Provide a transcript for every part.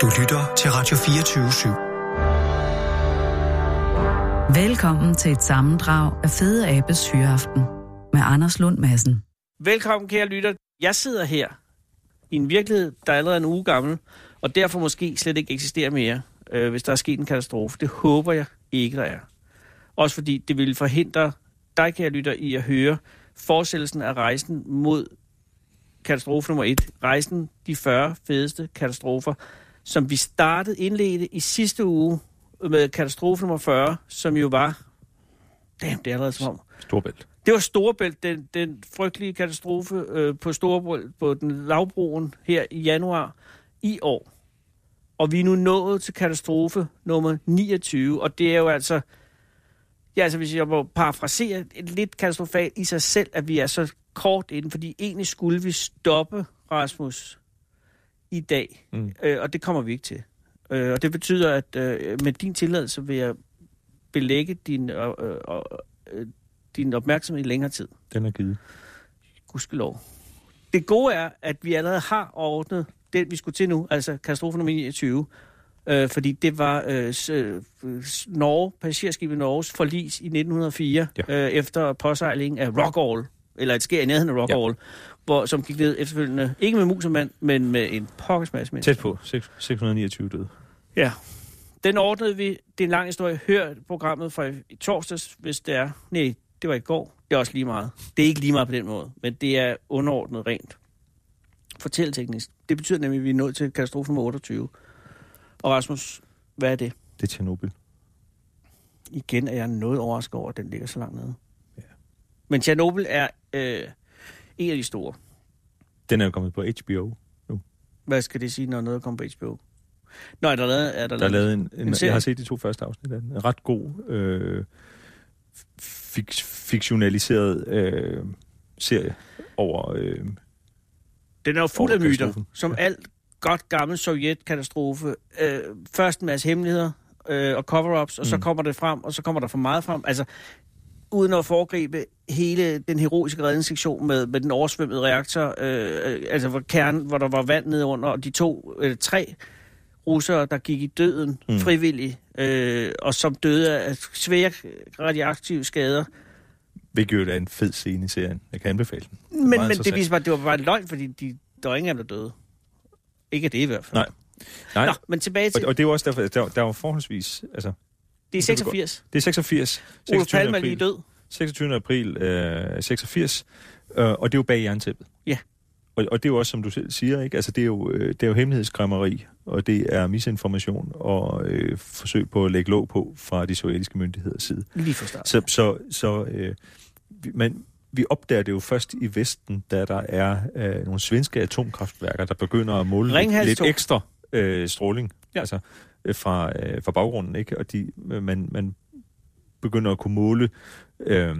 Du lytter til Radio 24 /7. Velkommen til et sammendrag af Fede Abes Hyreaften med Anders Lund Madsen. Velkommen, kære lytter. Jeg sidder her i en virkelighed, der er allerede en uge gammel, og derfor måske slet ikke eksisterer mere, øh, hvis der er sket en katastrofe. Det håber jeg ikke, der er. Også fordi det vil forhindre dig, kære lytter, i at høre fortsættelsen af rejsen mod katastrofe nummer et. Rejsen, de 40 fedeste katastrofer, som vi startede indledte i sidste uge med katastrofe nummer 40, som jo var... Damn, det er allerede som om... Storbælt. Det var Storebælt, den, den frygtelige katastrofe øh, på Storebælt, på den lavbroen her i januar i år. Og vi er nu nået til katastrofe nummer 29, og det er jo altså... Ja, altså hvis jeg må parafrasere, lidt katastrofalt i sig selv, at vi er så kort inden, fordi egentlig skulle vi stoppe Rasmus i dag, mm. øh, og det kommer vi ikke til. Øh, og det betyder, at øh, med din tilladelse vil jeg belægge din, øh, øh, øh, din opmærksomhed i længere tid. Den er givet. Gudskelov. Det gode er, at vi allerede har ordnet det, vi skulle til nu, altså katastrofe nummer 29, øh, fordi det var øh, øh, Norge, passagerskibet Norges forlis i 1904, ja. øh, efter påsejlingen af Rockall, eller et sker i nærheden af Rockall, ja. Hvor, som gik ned efterfølgende, ikke med mus og mand, men med en pokkers masse Tæt på, 629 døde. Ja, den ordnede vi. Det er en lang historie. Hør programmet fra i torsdags, hvis det er. Nej, det var i går. Det er også lige meget. Det er ikke lige meget på den måde, men det er underordnet rent. Fortælleteknisk. Det betyder nemlig, at vi er nået til katastrofe nummer 28. Og Rasmus, hvad er det? Det er Tjernobyl. Igen er jeg noget overrasket over, at den ligger så langt nede. Ja. Men Tjernobyl er øh, en af de store. Den er jo kommet på HBO nu. Hvad skal det sige, når noget kommer på HBO? Nå, er der lavet, er der, der er lavet en, en, en Jeg har set de to første afsnit af den. En ret god, øh, fik, fiktionaliseret øh, serie over... Øh, den er jo fuld af myter, som ja. alt godt gammel sovjetkatastrofe. Øh, først en masse hemmeligheder øh, og cover-ups, og mm. så kommer det frem, og så kommer der for meget frem. Altså, uden at foregribe hele den heroiske redningssektion med, med den oversvømmede reaktor, øh, altså hvor, kernen, hvor der var vand nede under, og de to, øh, tre russere, der gik i døden mm. frivilligt, øh, og som døde af svære radioaktive skader. Hvilket jo er en fed scene i serien. Jeg kan anbefale den. Men, men det viser bare, at det var bare en løgn, fordi de, der var ingen af dem, der døde. Ikke det i hvert fald. Nej. Nej. Nå, men tilbage til... Og, og det er jo også derfor, der, der var forholdsvis... Altså, det er 86. Det er 86. Olof Palme er lige død. 26. april øh, 86. Øh, og det er jo bag jerntæppet. Ja. Og, og det er jo også, som du selv siger, ikke? Altså, det er jo, øh, det er jo hemmelighedskræmmeri, og det er misinformation og øh, forsøg på at lægge låg på fra de sovjetiske myndigheders side. Lige for start. Så, så, så øh, man, vi opdager det jo først i Vesten, da der er øh, nogle svenske atomkraftværker, der begynder at måle lidt, lidt ekstra øh, stråling ja. altså, øh, fra, øh, fra baggrunden. Ikke? Og de, man, man begynder at kunne måle... Øh,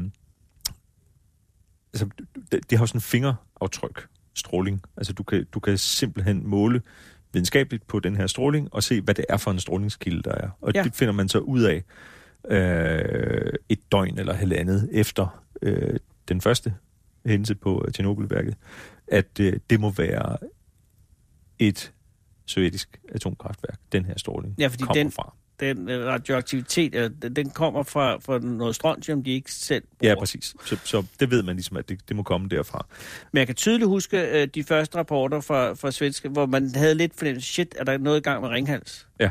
altså, det, det har sådan en fingeraftryk stråling. Altså du kan, du kan simpelthen måle videnskabeligt på den her stråling og se, hvad det er for en strålingskilde, der er. Og ja. det finder man så ud af øh, et døgn eller halvandet efter øh, den første hændelse på Tjernobylværket, at øh, det må være et sovjetisk atomkraftværk, den her stråling ja, fordi kommer den, fra. den radioaktivitet, den kommer fra, fra noget strontium, de ikke selv bruger. Ja, præcis. Så, så det ved man ligesom, at det, det må komme derfra. Men jeg kan tydeligt huske uh, de første rapporter fra, fra svenske, hvor man havde lidt fornemmelse, shit, er der noget i gang med Ringhals? Ja.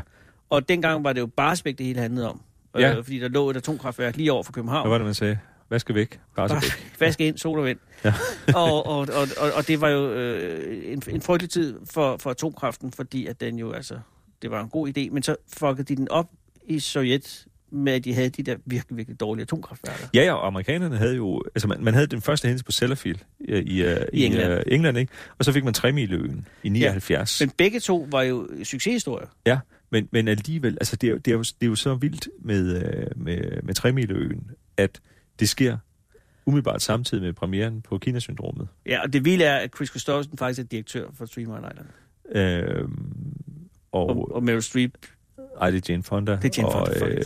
Og dengang var det jo bare spæk, det hele handlede om. Ja. Øh, fordi der lå et atomkraftværk lige over for København. Hvad var det, man sagde? Vaske væk, græsser væk. Vaske ind, sol og vind. Ja. og, og, og, og, og det var jo øh, en, en frygtelig tid for, for atomkraften, fordi at den jo altså, det var en god idé, men så fuckede de den op i Sovjet med, at de havde de der virkelig, virkelig dårlige atomkraftværker. Ja, ja, og amerikanerne havde jo... Altså, man, man havde den første hændelse på Sellafield i, i, I, i England. Uh, England, ikke? Og så fik man Tremiløen i 79. Ja, men begge to var jo succeshistorier. Ja, men, men alligevel... Altså, det er, det, er jo, det er jo så vildt med, med, med Tremiløen, at det sker umiddelbart samtidig med premieren på Kina-syndromet. Ja, og det vilde er, at Chris Christopherson faktisk er direktør for Mile Island. Øhm, og, og, og Meryl Streep. Ej, det er Jane Fonda. Det er Jane Fonda, og, øh,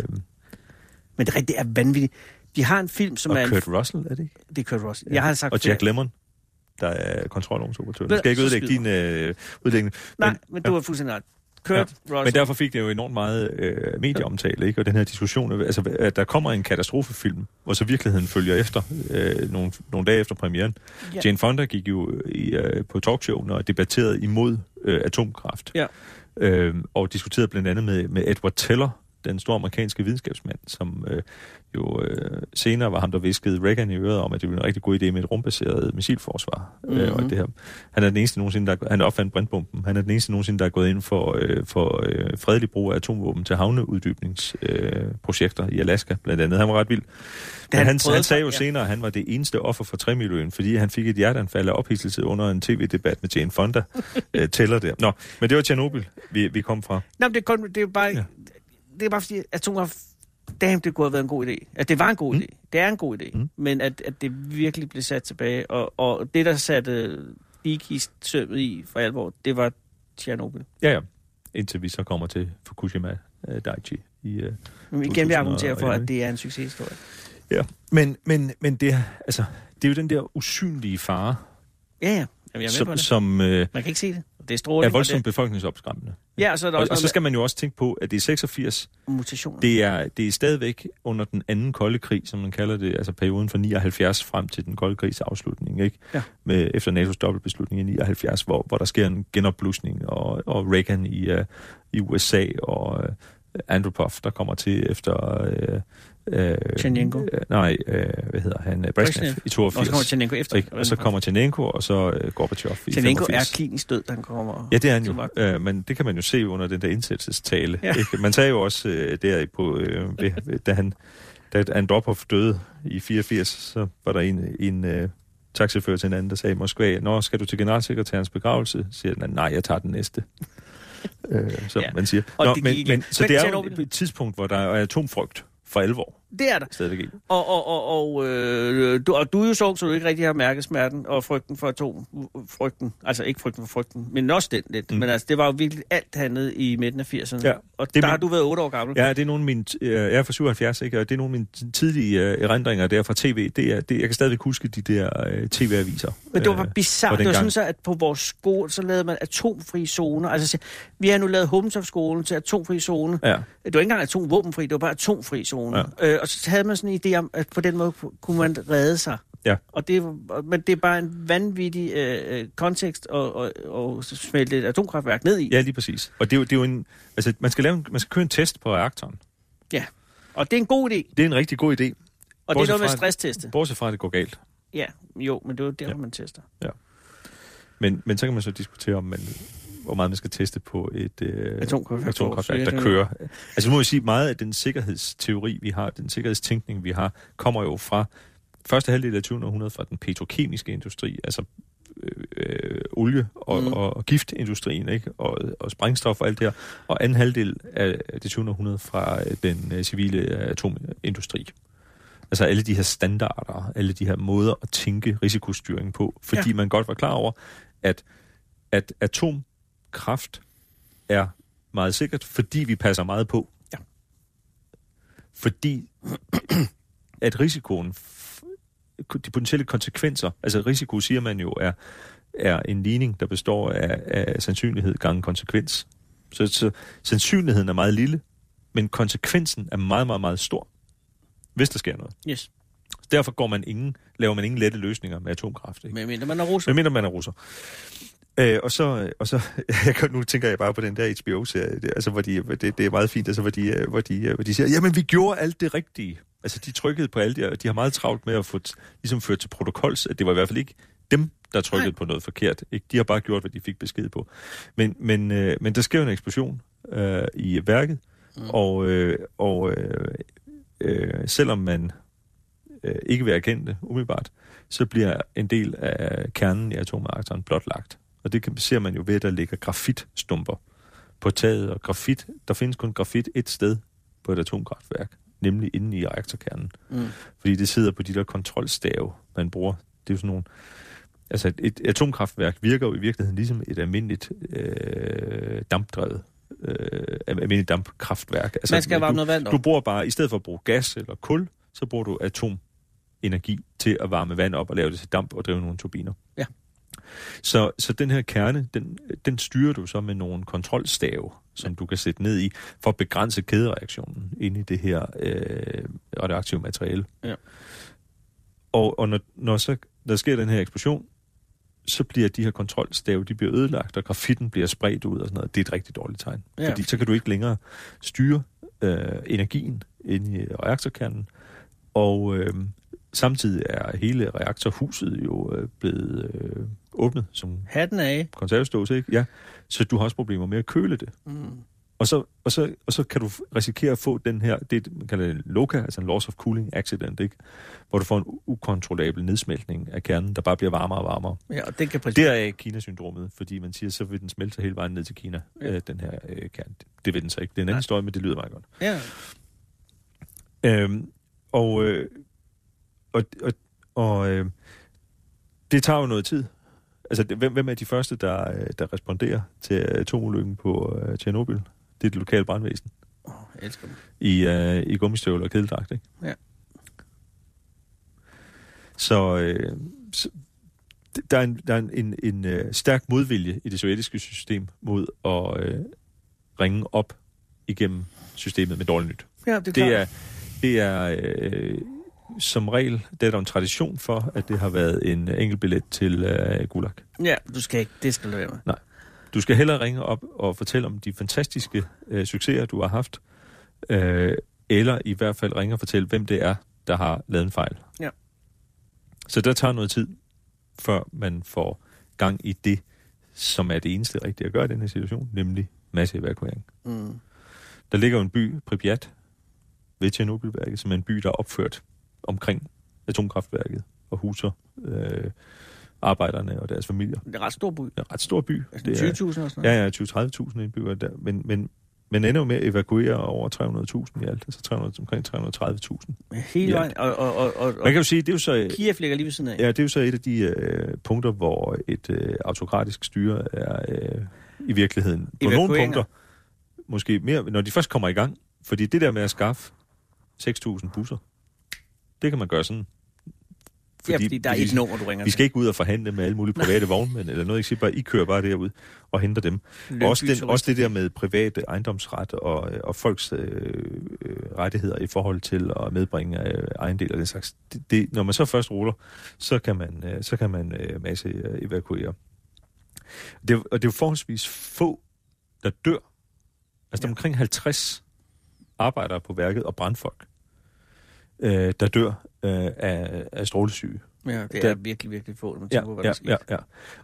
Men det, det er vanvittigt. De har en film, som og er... Og Kurt Russell, er det ikke? Det er Kurt Russell. Ja. Jeg har sagt og Jack Lemmon, der er kontrolrumsoperatør. Du skal ikke ødelægge din øh, udlægning. Nej, men, men du er fuldstændig ret. Kurt ja. Men derfor fik det jo enormt meget øh, medieomtale, ikke? Og den her diskussion, altså, at der kommer en katastrofefilm, hvor så virkeligheden følger efter, øh, nogle, nogle dage efter premieren. Ja. Jane Fonda gik jo i, øh, på talkshowen og debatterede imod øh, atomkraft. Ja. Øh, og diskuterede blandt andet med, med Edward Teller, den store amerikanske videnskabsmand, som øh, jo øh, senere var ham, der viskede Reagan i øret om, at det ville en rigtig god idé med et rumbaseret missilforsvar. Mm-hmm. Øh, og det her. Han er den eneste nogensinde, der han opfandt brændbomben. Han er den eneste nogensinde, der er gået ind for, øh, for øh, fredelig brug af atomvåben til havneuddybningsprojekter øh, i Alaska, blandt andet. Han var ret vild. Men han, han, han sagde jo ja. senere, at han var det eneste offer for 3 millioner, fordi han fik et hjerteanfald af ophidselse under en tv-debat med Jane Fonda. øh, tæller det. Nå, men det var Tjernobyl, vi, vi kom fra. Nå, men det, kun, det er bare... Ja. Det er bare fordi, atomkraft damn, det kunne have været en god idé. At det var en god mm. idé. Det er en god idé. Mm. Men at, at det virkelig blev sat tilbage. Og, og det, der satte sømmet i for alvor, det var Tjernobyl. Ja, ja. Indtil vi så kommer til Fukushima uh, Daiichi i uh, Men igen vil argumentere for, at det er en succeshistorie. Ja, men, men, men det, altså, det er jo den der usynlige fare, ja, ja. Jamen, jeg er som, på det. som øh, Man kan ikke se det. Det er stråling. Er voldsomt befolkningsopskræmmende. Ja, og så, er der og, også og så skal man jo også tænke på, at det er 86. Mutationer. Det er, det er stadigvæk under den anden kolde krig, som man kalder det, altså perioden fra 79 frem til den kolde krigs afslutning, ikke? Ja. Med, efter NATO's dobbeltbeslutning i 79, hvor, hvor der sker en genopblusning, og, og Reagan i, uh, i USA, og uh, Andropov, der kommer til efter... Uh, Øh, Tjernenko? Øh, nej, øh, hvad hedder han? Brezhnev, i 82. Og så kommer Tjernenko efter. Og så kommer Tjernenko, og så øh, Gorbachev i Tjernenko er klinisk død, da han kommer. Ja, det er han jo. Øh, men det kan man jo se under den der indsættelsestale. Ja. Ikke? Man sagde jo også øh, der på, øh, da han da Andropov døde i 84, så var der en, en øh, taxifører til en anden, der sagde i Moskva, Nå, skal du til generalsekretærens begravelse? Siger han, nej, jeg tager den næste. øh, så ja. man siger. Nå, men, men, så det er jo et tidspunkt, hvor der er atomfrygt for alvor. Det er der. Stadigvæk ikke. Og, og, og, og, øh, du, og du er jo så, så du ikke rigtig har mærket smerten og frygten for atomfrygten. Altså ikke frygten for frygten, men også den lidt. Mm. Men altså, det var jo virkelig alt handlet i midten af 80'erne. Ja, og der min, har du været 8 år gammel. Ja, det er nogle af mine, jeg er fra 77, ikke? og det er nogle af mine tidlige uh, erindringer der fra tv. Det er, det, jeg kan stadig huske de der uh, tv-aviser. Men det var uh, bizarrt. Det var sådan så, at på vores skole, så lavede man atomfri zoner. Altså, vi har nu lavet Humshof-skolen til atomfri zone. Ja. Det var ikke engang atomvåbenfri, det var bare atomfri zone. Ja. Øh, og så havde man sådan en idé om, at på den måde kunne man redde sig. Ja. Og det, men det er bare en vanvittig øh, øh kontekst at, og, og smelte et atomkraftværk ned i. Ja, lige præcis. Og det er jo, det er jo en... Altså, man skal, lave man skal køre en test på reaktoren. Ja, og det er en god idé. Det er en rigtig god idé. Og bortset det er noget med stressteste. Bortset fra, at det går galt. Ja, jo, men det er jo der, ja. man tester. Ja. Men, men så kan man så diskutere, om man hvor meget man skal teste på et øh, atomkraftværk, atomkraftværk der kører. Altså, må jeg sige, meget af den sikkerhedsteori, vi har, den sikkerhedstænkning, vi har, kommer jo fra første halvdel af 20. århundrede fra den petrokemiske industri, altså øh, øh, olie- og, mm. og, og giftindustrien, ikke? Og, og sprængstof og alt det her, og anden halvdel af det 20. århundrede fra øh, den øh, civile atomindustri. Altså alle de her standarder, alle de her måder at tænke risikostyring på, fordi ja. man godt var klar over, at, at atom kraft er meget sikkert, fordi vi passer meget på. Ja. Fordi at risikoen, de potentielle konsekvenser, altså risiko siger man jo er, er en ligning, der består af, af sandsynlighed gange konsekvens. Så, så sandsynligheden er meget lille, men konsekvensen er meget, meget, meget stor, hvis der sker noget. Yes. Derfor går man ingen, laver man ingen lette løsninger med atomkraft. Ikke? Men mindre man er russer. Men mindre man er russer. Øh, og så, og så jeg, nu tænker jeg bare på den der HBO-serie, altså, hvor de, det, det er meget fint, altså, hvor, de, hvor, de, hvor de siger, jamen vi gjorde alt det rigtige. Altså de trykkede på alt det, og de har meget travlt med at få ligesom ført til protokols, at det var i hvert fald ikke dem, der trykkede Nej. på noget forkert. Ikke? De har bare gjort, hvad de fik besked på. Men, men, øh, men der sker en eksplosion øh, i værket, mm. og, øh, og øh, øh, selvom man øh, ikke vil erkende det umiddelbart, så bliver en del af kernen i atomreaktoren blotlagt. Og det ser man jo ved, at der ligger grafitstumper på taget. Og grafit, der findes kun grafit et sted på et atomkraftværk, nemlig inde i reaktorkernen. Mm. Fordi det sidder på de der kontrolstave, man bruger. Det er jo sådan nogle... Altså et, et atomkraftværk virker jo i virkeligheden ligesom et almindeligt øh, dampdrevet øh, almindeligt dampkraftværk. Altså, man skal varme noget vand op. Du bruger bare, i stedet for at bruge gas eller kul, så bruger du atomenergi til at varme vand op og lave det til damp og drive nogle turbiner. Så, så den her kerne, den, den styrer du så med nogle kontrolstave, som du kan sætte ned i, for at begrænse kædereaktionen ind i det her øh, radioaktive materiale. Ja. Og, og når, når så der sker den her eksplosion, så bliver de her kontrolstave, de bliver ødelagt, og grafitten bliver spredt ud og sådan noget. Det er et rigtig dårligt tegn. Ja. Fordi så kan du ikke længere styre øh, energien ind i reaktorkernen. Og øh, samtidig er hele reaktorhuset jo øh, blevet øh, åbnet som Hatten af. konservesdåse, ikke? Ja. Så du har også problemer med at køle det. Mm. Og så, og, så, og så kan du risikere at få den her, det man kalder det LOCA, altså en loss of cooling accident, ikke? hvor du får en ukontrollabel nedsmeltning af kernen, der bare bliver varmere og varmere. Ja, og det kan præcis... Det er Kina-syndromet, fordi man siger, så vil den smelte hele vejen ned til Kina, ja. øh, den her øh, kerne. Det vil den så ikke. Det er en anden Nej. historie, men det lyder meget godt. Ja, Øhm, og, øh, og, og, og øh, det tager jo noget tid. Altså, det, hvem, hvem er de første, der, øh, der responderer til atomulykken på øh, Tjernobyl? Det er det lokale brandvæsen oh, jeg elsker dem. i, øh, i gummistøvler og kedeldragt, ikke? Ja. Så, øh, så der er en, der er en, en, en øh, stærk modvilje i det sovjetiske system mod at øh, ringe op igennem systemet med dårligt nyt. Ja, det er Det klart. er, det er øh, som regel, det er der en tradition for, at det har været en enkelt billet til øh, Gulag. Ja, du skal ikke. Det skal du være med. Du skal hellere ringe op og fortælle om de fantastiske øh, succeser, du har haft, øh, eller i hvert fald ringe og fortælle, hvem det er, der har lavet en fejl. Ja. Så der tager noget tid, før man får gang i det, som er det eneste rigtige at gøre i den her situation, nemlig masseevakuering. Mm. Der ligger jo en by, Pripyat, ved Tjernobylværket, som er en by, der er opført omkring atomkraftværket og huser øh, arbejderne og deres familier. Det er en ret stor by. Det er en ret stor by. Altså Det 20.000 er, og sådan noget. ja, ja, 20-30.000 indbyggere der. Men, men man ender jo med at evakuere over 300.000 i alt. Altså 300, omkring 330.000. Hele vejen. Og, og, og, og, Man kan jo sige, det er jo så... Kiev ligger lige ved siden af. Ja, det er jo så et af de øh, punkter, hvor et øh, autokratisk styre er øh, i virkeligheden på nogle punkter måske mere, når de først kommer i gang. Fordi det der med at skaffe 6.000 busser, det kan man gøre sådan. Fordi, ja, fordi der er et nummer, du ringer Vi skal ikke ud og forhandle med alle mulige private vognmænd eller noget. Jeg siger bare, I kører bare derud og henter dem. til. Også, den, også det der med private ejendomsret og, og folks øh, øh, rettigheder i forhold til at medbringe øh, ejendel og den slags. Det, det, når man så først ruller, så kan man, øh, så kan man øh, masse øh, evakuere. Det, og det er jo forholdsvis få, der dør. Altså, ja. der er omkring 50 arbejdere på værket og brandfolk, øh, der dør øh, af, af strålesyge. Ja, det Der- er virkelig, virkelig få, når man Ja, tænker på, hvad ja, der sker. ja, ja.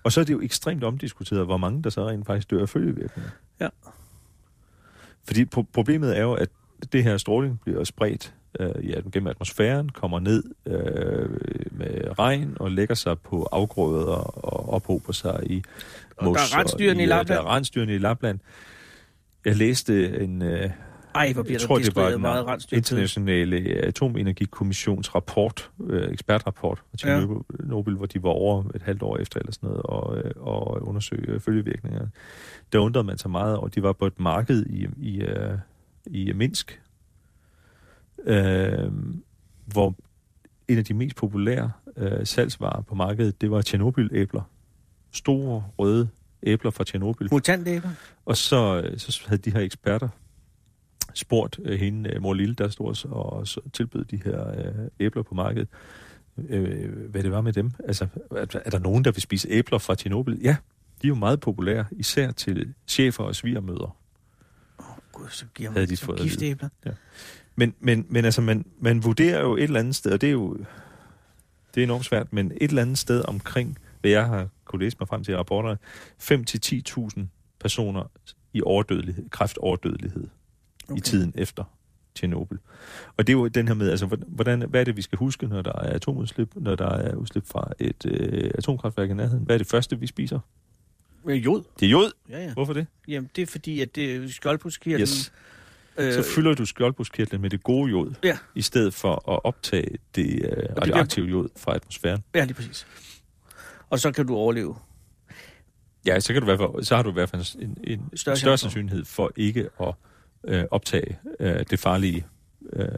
Og så er det jo ekstremt omdiskuteret, hvor mange der så rent faktisk dør af følgevirkninger. Ja. Fordi pro- problemet er jo, at det her stråling bliver spredt øh, i at- gennem atmosfæren, kommer ned øh, med regn og lægger sig på afgrøder og ophober sig i Og der mos er rensdyrene i øh, Lapland. Der er rensdyrene i Lapland. Jeg læste en, øh, Ej, hvor bliver jeg der tror, det var den meget rensdyr. internationale atomenergikommissions rapport, øh, ekspertrapport fra Ja. Tjernobyl, hvor de var over et halvt år efter eller sådan noget, og, øh, og undersøge øh, følgevirkninger. Der undrede man sig meget over, de var på et marked i, i, øh, i Minsk, øh, hvor en af de mest populære øh, salgsvarer på markedet, det var Tjernobyl-æbler. Store røde æbler fra Tjernobyl. Mutantæber. Og så, øh, så havde de her eksperter spurgt øh, hende, øh, mor Lille, der stod og, tilbød de her øh, æbler på markedet, øh, hvad det var med dem. Altså, er, er der nogen, der vil spise æbler fra Tjernobyl? Ja, de er jo meget populære, især til chefer og svigermøder. Gud, så giver Havde man de fået giftæbler. Men, men, men altså, man, man vurderer jo et eller andet sted, og det er jo det er enormt svært, men et eller andet sted omkring, hvad jeg har kunne læse mig frem til i rapporterne, 5-10.000 personer i overdødelighed, kræftoverdødelighed okay. i tiden efter Tjernobyl. Og det er jo den her med, altså, hvordan, hvad er det, vi skal huske, når der er atomudslip, når der er udslip fra et øh, atomkraftværk i nærheden? Hvad er det første, vi spiser? Øh, jod. Det er jod. Ja, ja. Hvorfor det? Jamen, det er fordi, at det er skjoldbuskirtlen. Yes. Øh, Så fylder du skjoldbuskirtlen med det gode jod, Ja. i stedet for at optage det øh, radioaktive jod fra atmosfæren. Ja, lige præcis. Og så kan du overleve. Ja, så, kan du i hvert fald, så har du i hvert fald en, en Større større, sandsynlighed for ikke at øh, optage øh, det farlige øh,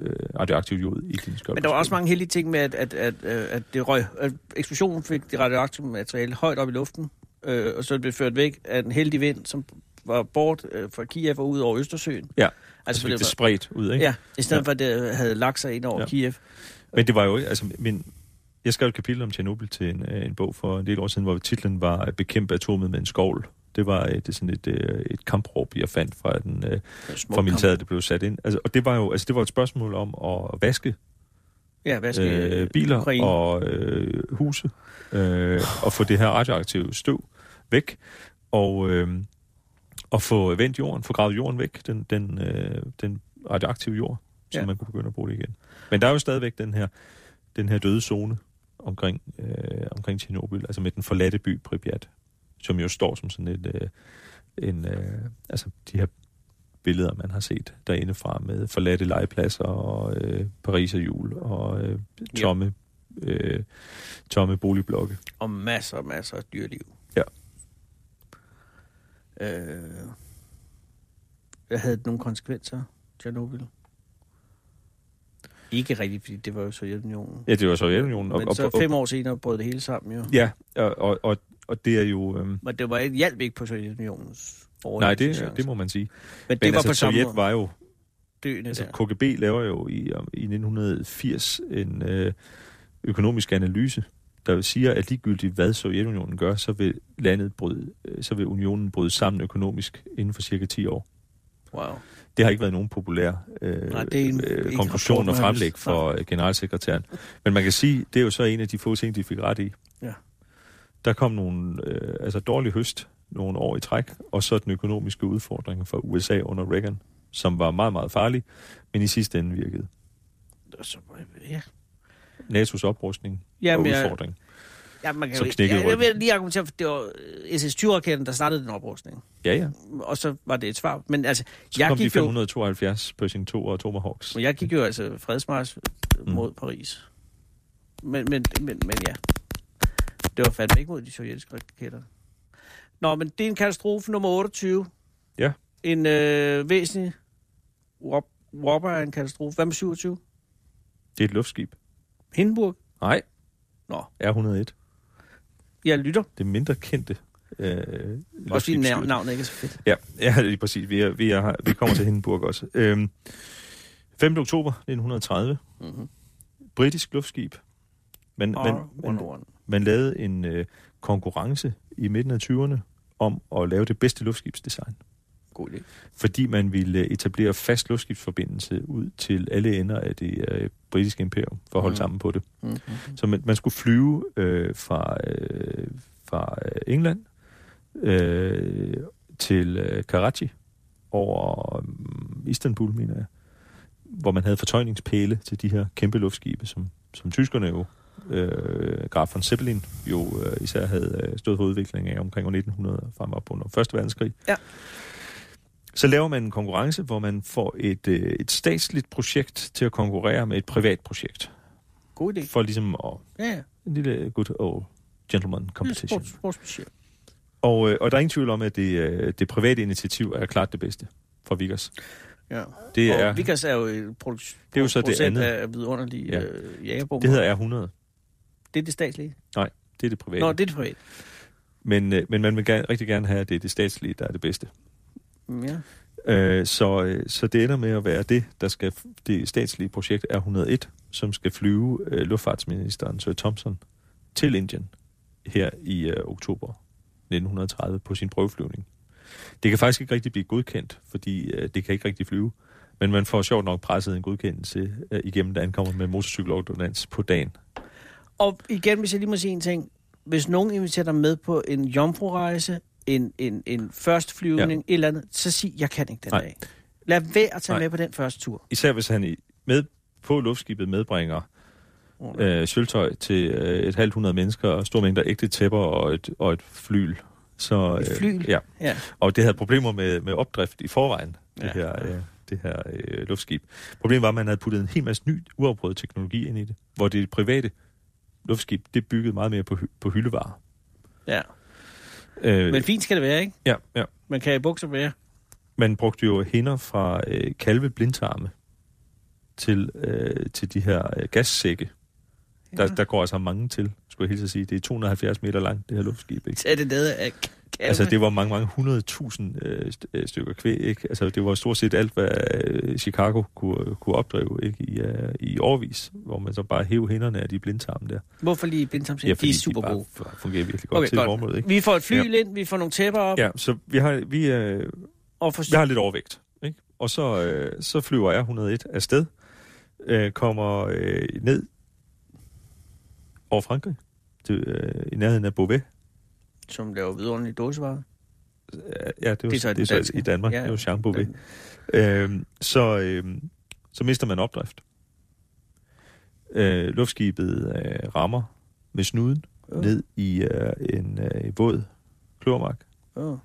øh, radioaktiv jod i din skjold. Men der var også mange heldige ting med, at, at, at, øh, at, det røg, at eksplosionen fik det radioaktive materiale højt op i luften, øh, og så det blev ført væk af en heldig vind, som var bort øh, fra Kiev og ud over Østersøen. Ja, altså fik det, det spredt ud, ikke? Ja, i stedet ja. for at det havde lagt sig ind over ja. Kiev. Men det var jo altså min, jeg skrev et kapitel om Tjernobyl til en, øh, en bog for en del år siden, hvor titlen var at Bekæmpe atomet med en skovl. Det var et, sådan et, øh, et kampråb, jeg fandt fra, den, øh, fra militæret, det blev sat ind. Altså, og det var jo altså, det var et spørgsmål om at vaske Ja, vaske øh, biler Ukraine. og øh, huse, øh, og få det her radioaktive støv væk, og, øh, og få vendt jorden, få gravet jorden væk, den, den, øh, den radioaktive jord, så ja. man kunne begynde at bruge det igen. Men der er jo stadigvæk den her, den her døde zone omkring, øh, omkring Tjernobyl, altså med den forladte by Pripyat, som jo står som sådan et, øh, en, øh, altså de her billeder, man har set derinde fra med forladte legepladser og øh, Paris og jul og øh, tomme, øh, tomme boligblokke. Og masser og masser af dyreliv. Ja. Øh, hvad havde nogle konsekvenser, Tjernobyl? Ikke rigtigt, fordi det var jo Sovjetunionen. Ja, det var Sovjetunionen. Men og, så fem år senere brød det hele sammen jo. Ja, og, og, og, og det er jo... Øhm... Men det var ikke hjælp ikke på Sovjetunionens Nej, det, det må man sige. Men, det Men var altså, på Sovjet samme var jo... Døende altså, der. KGB laver jo i, i 1980 en øh, økonomisk analyse, der siger, at ligegyldigt hvad Sovjetunionen gør, så vil landet bryde, øh, så vil unionen bryde sammen økonomisk inden for cirka 10 år. Wow. Det har ikke været nogen populær øh, Nej, det er en, øh, konklusion og fremlæg for Nej. generalsekretæren. Men man kan sige, det er jo så en af de få ting, de fik ret i. Ja. Der kom nogle øh, altså dårlig høst nogle år i træk, og så den økonomiske udfordring for USA under Reagan, som var meget, meget farlig, men i sidste ende virkede. Så, ja. NATO's oprustning ja, og udfordring. Ja, man kan så jeg, jeg vil lige argumentere for, det var øh, SS-20-raketten, der startede den oprustning. Ja, ja. Og så var det et svar. Men altså, så jeg kom gik de 572 Pershing 2 og Tomahawks. Men jeg gik jo altså fredsmars mm. mod Paris. Men, men, men, men ja, det var fandme ikke mod de sovjetiske raketter. Nå, men det er en katastrofe nummer 28. Ja. En øh, væsentlig Whopper er en katastrofe. Hvad med 27? Det er et luftskib. Hindenburg? Nej. Nå. R101. Jeg lytter. Det mindre kendte øh, Også fordi navn, navnet ikke er så fedt. Ja, ja lige præcis. Vi, er, vi, er, vi kommer til Hindenburg også. Øhm, 5. oktober 1930. Mm-hmm. Britisk luftskib. Man, man, man, man lavede en øh, konkurrence i midten af 20'erne om at lave det bedste luftskibsdesign. God idé. Fordi man ville etablere fast luftskibsforbindelse ud til alle ender af det øh, britiske imperium, for at holde mm. sammen på det. Mm-hmm. Så man, man skulle flyve øh, fra, øh, fra øh, England øh, til øh, Karachi over øh, Istanbul, mener jeg, hvor man havde fortøjningspæle til de her kæmpe luftskibe, som, som tyskerne jo øh, Graf von Zeppelin jo øh, især havde øh, stået for udvikling af omkring år 1900 frem op under 1. verdenskrig. Ja. Så laver man en konkurrence, hvor man får et, øh, et statsligt projekt til at konkurrere med et privat projekt. God idé. For ligesom at... Ja, ja. En lille good old gentleman competition. Ja, sports, sports og, øh, og der er ingen tvivl om, at det, øh, det private initiativ er klart det bedste for Vickers. Ja. Det og er, Vickers er jo et produk- det er jo så det andet. af vidunderlige ja. øh, jagerbomber. Det hedder R100. Det er det statslige? Nej, det er det private. Nå, det er det private. Men, øh, men man vil gerne, rigtig gerne have, at det er det statslige, der er det bedste. Ja. Øh, så, øh, så det ender med at være det, der skal, det statslige projekt R101, som skal flyve øh, luftfartsministeren Sir Thompson til Indien her i øh, oktober 1930 på sin prøveflyvning. Det kan faktisk ikke rigtig blive godkendt, fordi øh, det kan ikke rigtig flyve. Men man får sjovt nok presset en godkendelse øh, igennem, der ankommer med motorcykelordonans på dagen. Og igen, hvis jeg lige må sige en ting. Hvis nogen inviterer dig med på en jomfru-rejse, en, en, en første flyvning, ja. et eller andet, så sig, jeg kan ikke den Nej. dag. Lad være at tage Nej. med på den første tur. Især hvis han med på luftskibet medbringer øh, sølvtøj til øh, et halvt hundrede mennesker, og store mængder ægte tæpper og et, og et flyl. Så, et flyl? Øh, ja. ja. Og det havde problemer med, med opdrift i forvejen, det ja. her, øh, det her øh, luftskib. Problemet var, at man havde puttet en hel masse ny, uafprøvet teknologi ind i det, hvor det private luftskib, det byggede meget mere på, på hyldevarer. Ja. Øh, Men fint skal det være, ikke? Ja, ja. Man kan i bukser være. Man brugte jo hænder fra øh, kalve blindtarme til, øh, til de her øh, gassække. Der, der går altså mange til, skulle jeg helt at sige. Det er 270 meter langt, det her luftskib. Ikke? Er det ned af Altså, det var mange, mange hundredtusind øh, øh, stykker kvæg, ikke? Altså, det var stort set alt, hvad øh, Chicago kunne, kunne opdrive, ikke? I, øh, i årvis, hvor man så bare hæv hænderne af de blindtarme der. Hvorfor lige blindtarme? Ja, de er super de gode. Fungerer virkelig godt Okay, til godt. formålet, ikke? Vi får et fly Ja. ind, vi får nogle tæpper op. Ja, så vi har, vi, øh, Og for... vi har lidt overvægt, ikke? Og så, øh, så flyver R101 afsted, øh, kommer øh, ned over Frankrig, øh, i nærheden af Beauvais. Som laver vidunderlige dåsevarer. Ja, det var, Det er så det er så danske. i Danmark, Ja, det var Jean Beauvais. Den- Øh, så, øh, så mister man opdrift. Øh, luftskibet øh, rammer med snuden Ja. ned i øh, en øh, våd klormark. Åh.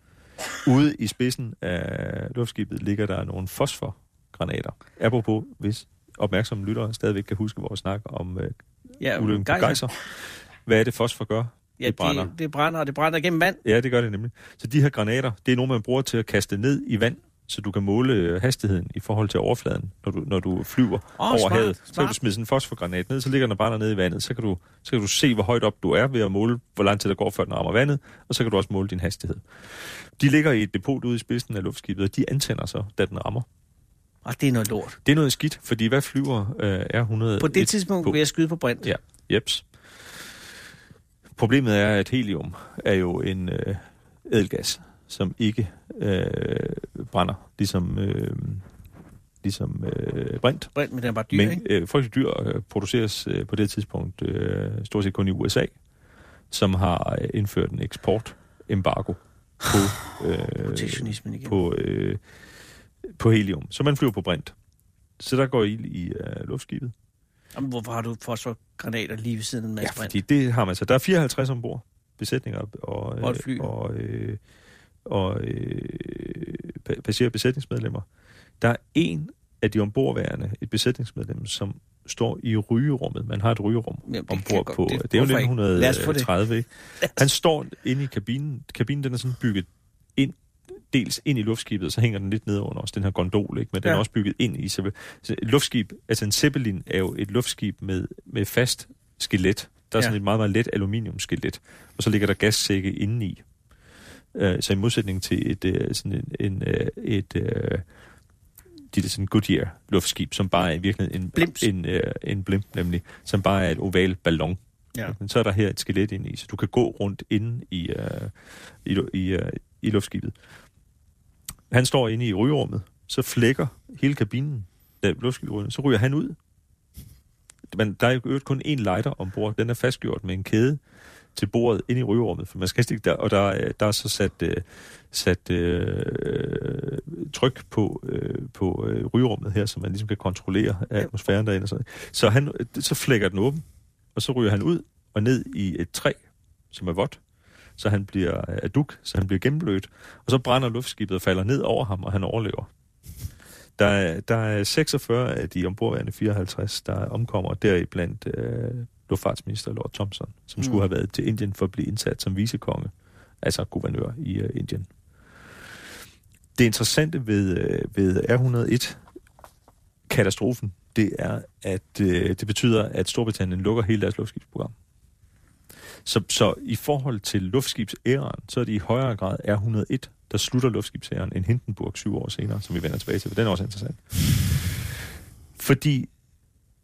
Ude i spidsen af luftskibet ligger der nogle fosforgranater. Apropos, hvis opmærksomme lyttere stadigvæk kan huske vores snak om øh, Ja, ulykken på gejser. Hvad er det fosfor gør? Ja, det brænder. Det, det brænder, og det brænder gennem vand. Ja, det gør det nemlig. Så de her granater, det er nogle, man bruger til at kaste ned i vand, så du kan måle øh, hastigheden i forhold til overfladen, når du, når du flyver Åh, over smart, havet. Så kan du smide sådan en fosforgranat ned, så ligger den bare nede i vandet. Så kan, du, så kan du se, hvor højt op du er ved at måle, hvor lang tid der går, før den rammer vandet, og så kan du også måle din hastighed. De ligger i et depot ude i spidsen af luftskibet, og de antænder så, da den rammer. Og det er noget lort. Det er noget skidt, fordi hvad flyver øh, R100? På det tidspunkt på- vil jeg skyde på brint. Ja, jeps. Problemet er, at helium er jo en øh, edelgas, som ikke øh, brænder, ligesom, øh, ligesom øh, brint. Brint, men den er bare dyr, Men ikke? øh, frygtelig dyr øh, produceres øh, på det tidspunkt øh, stort set kun i USA, som har øh, indført en eksportembargo på, øh, igen. på, øh, på helium. Så man flyver på brint. Så der går ild i øh, luftskibet. Jamen, hvorfor har du fosforgranater lige ved siden af en Ja, masse brint? fordi det har man så. Der er 54 ombord besætninger og, Og et fly. og, øh, og øh, pa- passagerer besætningsmedlemmer. Der er en af de ombordværende, et besætningsmedlem, som står i rygerummet. Man har et rygerum Jamen, ombord godt- på. det- Det, er jo hvorfor ikke? Lad os få det. 1930, ikke? Han står inde i kabinen. Kabinen den er sådan bygget ind dels ind i luftskibet, så hænger den lidt ned under os, den her gondol, ikke? men den Ja. er også bygget ind i selve... Så et luftskib, altså en Zeppelin er jo et luftskib med, med fast skelet. Der er Ja. sådan et meget, meget let aluminiumskelet, og så ligger der gassække indeni. Uh, så i modsætning til et, uh, sådan en, en, uh, et uh, de der sådan Goodyear luftskib, som bare er i virkeligheden en, Blimps. en, uh, en blimp, nemlig, som bare er et oval ballon. Ja. Men så er der her et skelet inde i, så du kan gå rundt inde i, uh, i, i, uh, i luftskibet. Han står inde i rygerummet, så flækker hele kabinen, da luftskibet så ryger han ud. Men der er jo kun én lighter ombord. Den er fastgjort med en kæde til bordet ind i rygerummet, for man skal ikke der, og der, er- der er så sat, øh, sat øh, tryk på, øh, på øh, rygerummet her, så man ligesom kan kontrollere atmosfæren derinde. Og sådan. Så, han, så flækker den åben, og så ryger han ud og ned i et træ, som er vådt, så han bliver aduk, så han bliver gennemblødt, og så brænder luftskibet og falder ned over ham, og han overlever. Der er, der er 46 af de ombordværende 54, der omkommer deriblandt øh, luftfartsminister Lord Thompson, som mm. skulle have været til Indien for at blive indsat som vicekonge, altså guvernør i øh, Indien. Det interessante ved, øh, ved R101-katastrofen, det er, at øh, det betyder, at Storbritannien lukker hele deres luftskibsprogram. Så, så i forhold til luftskibsæren, så er det i højere grad R101, der slutter luftskibsæren, end Hindenburg syv år senere, som vi vender tilbage til, for den er også interessant. Fordi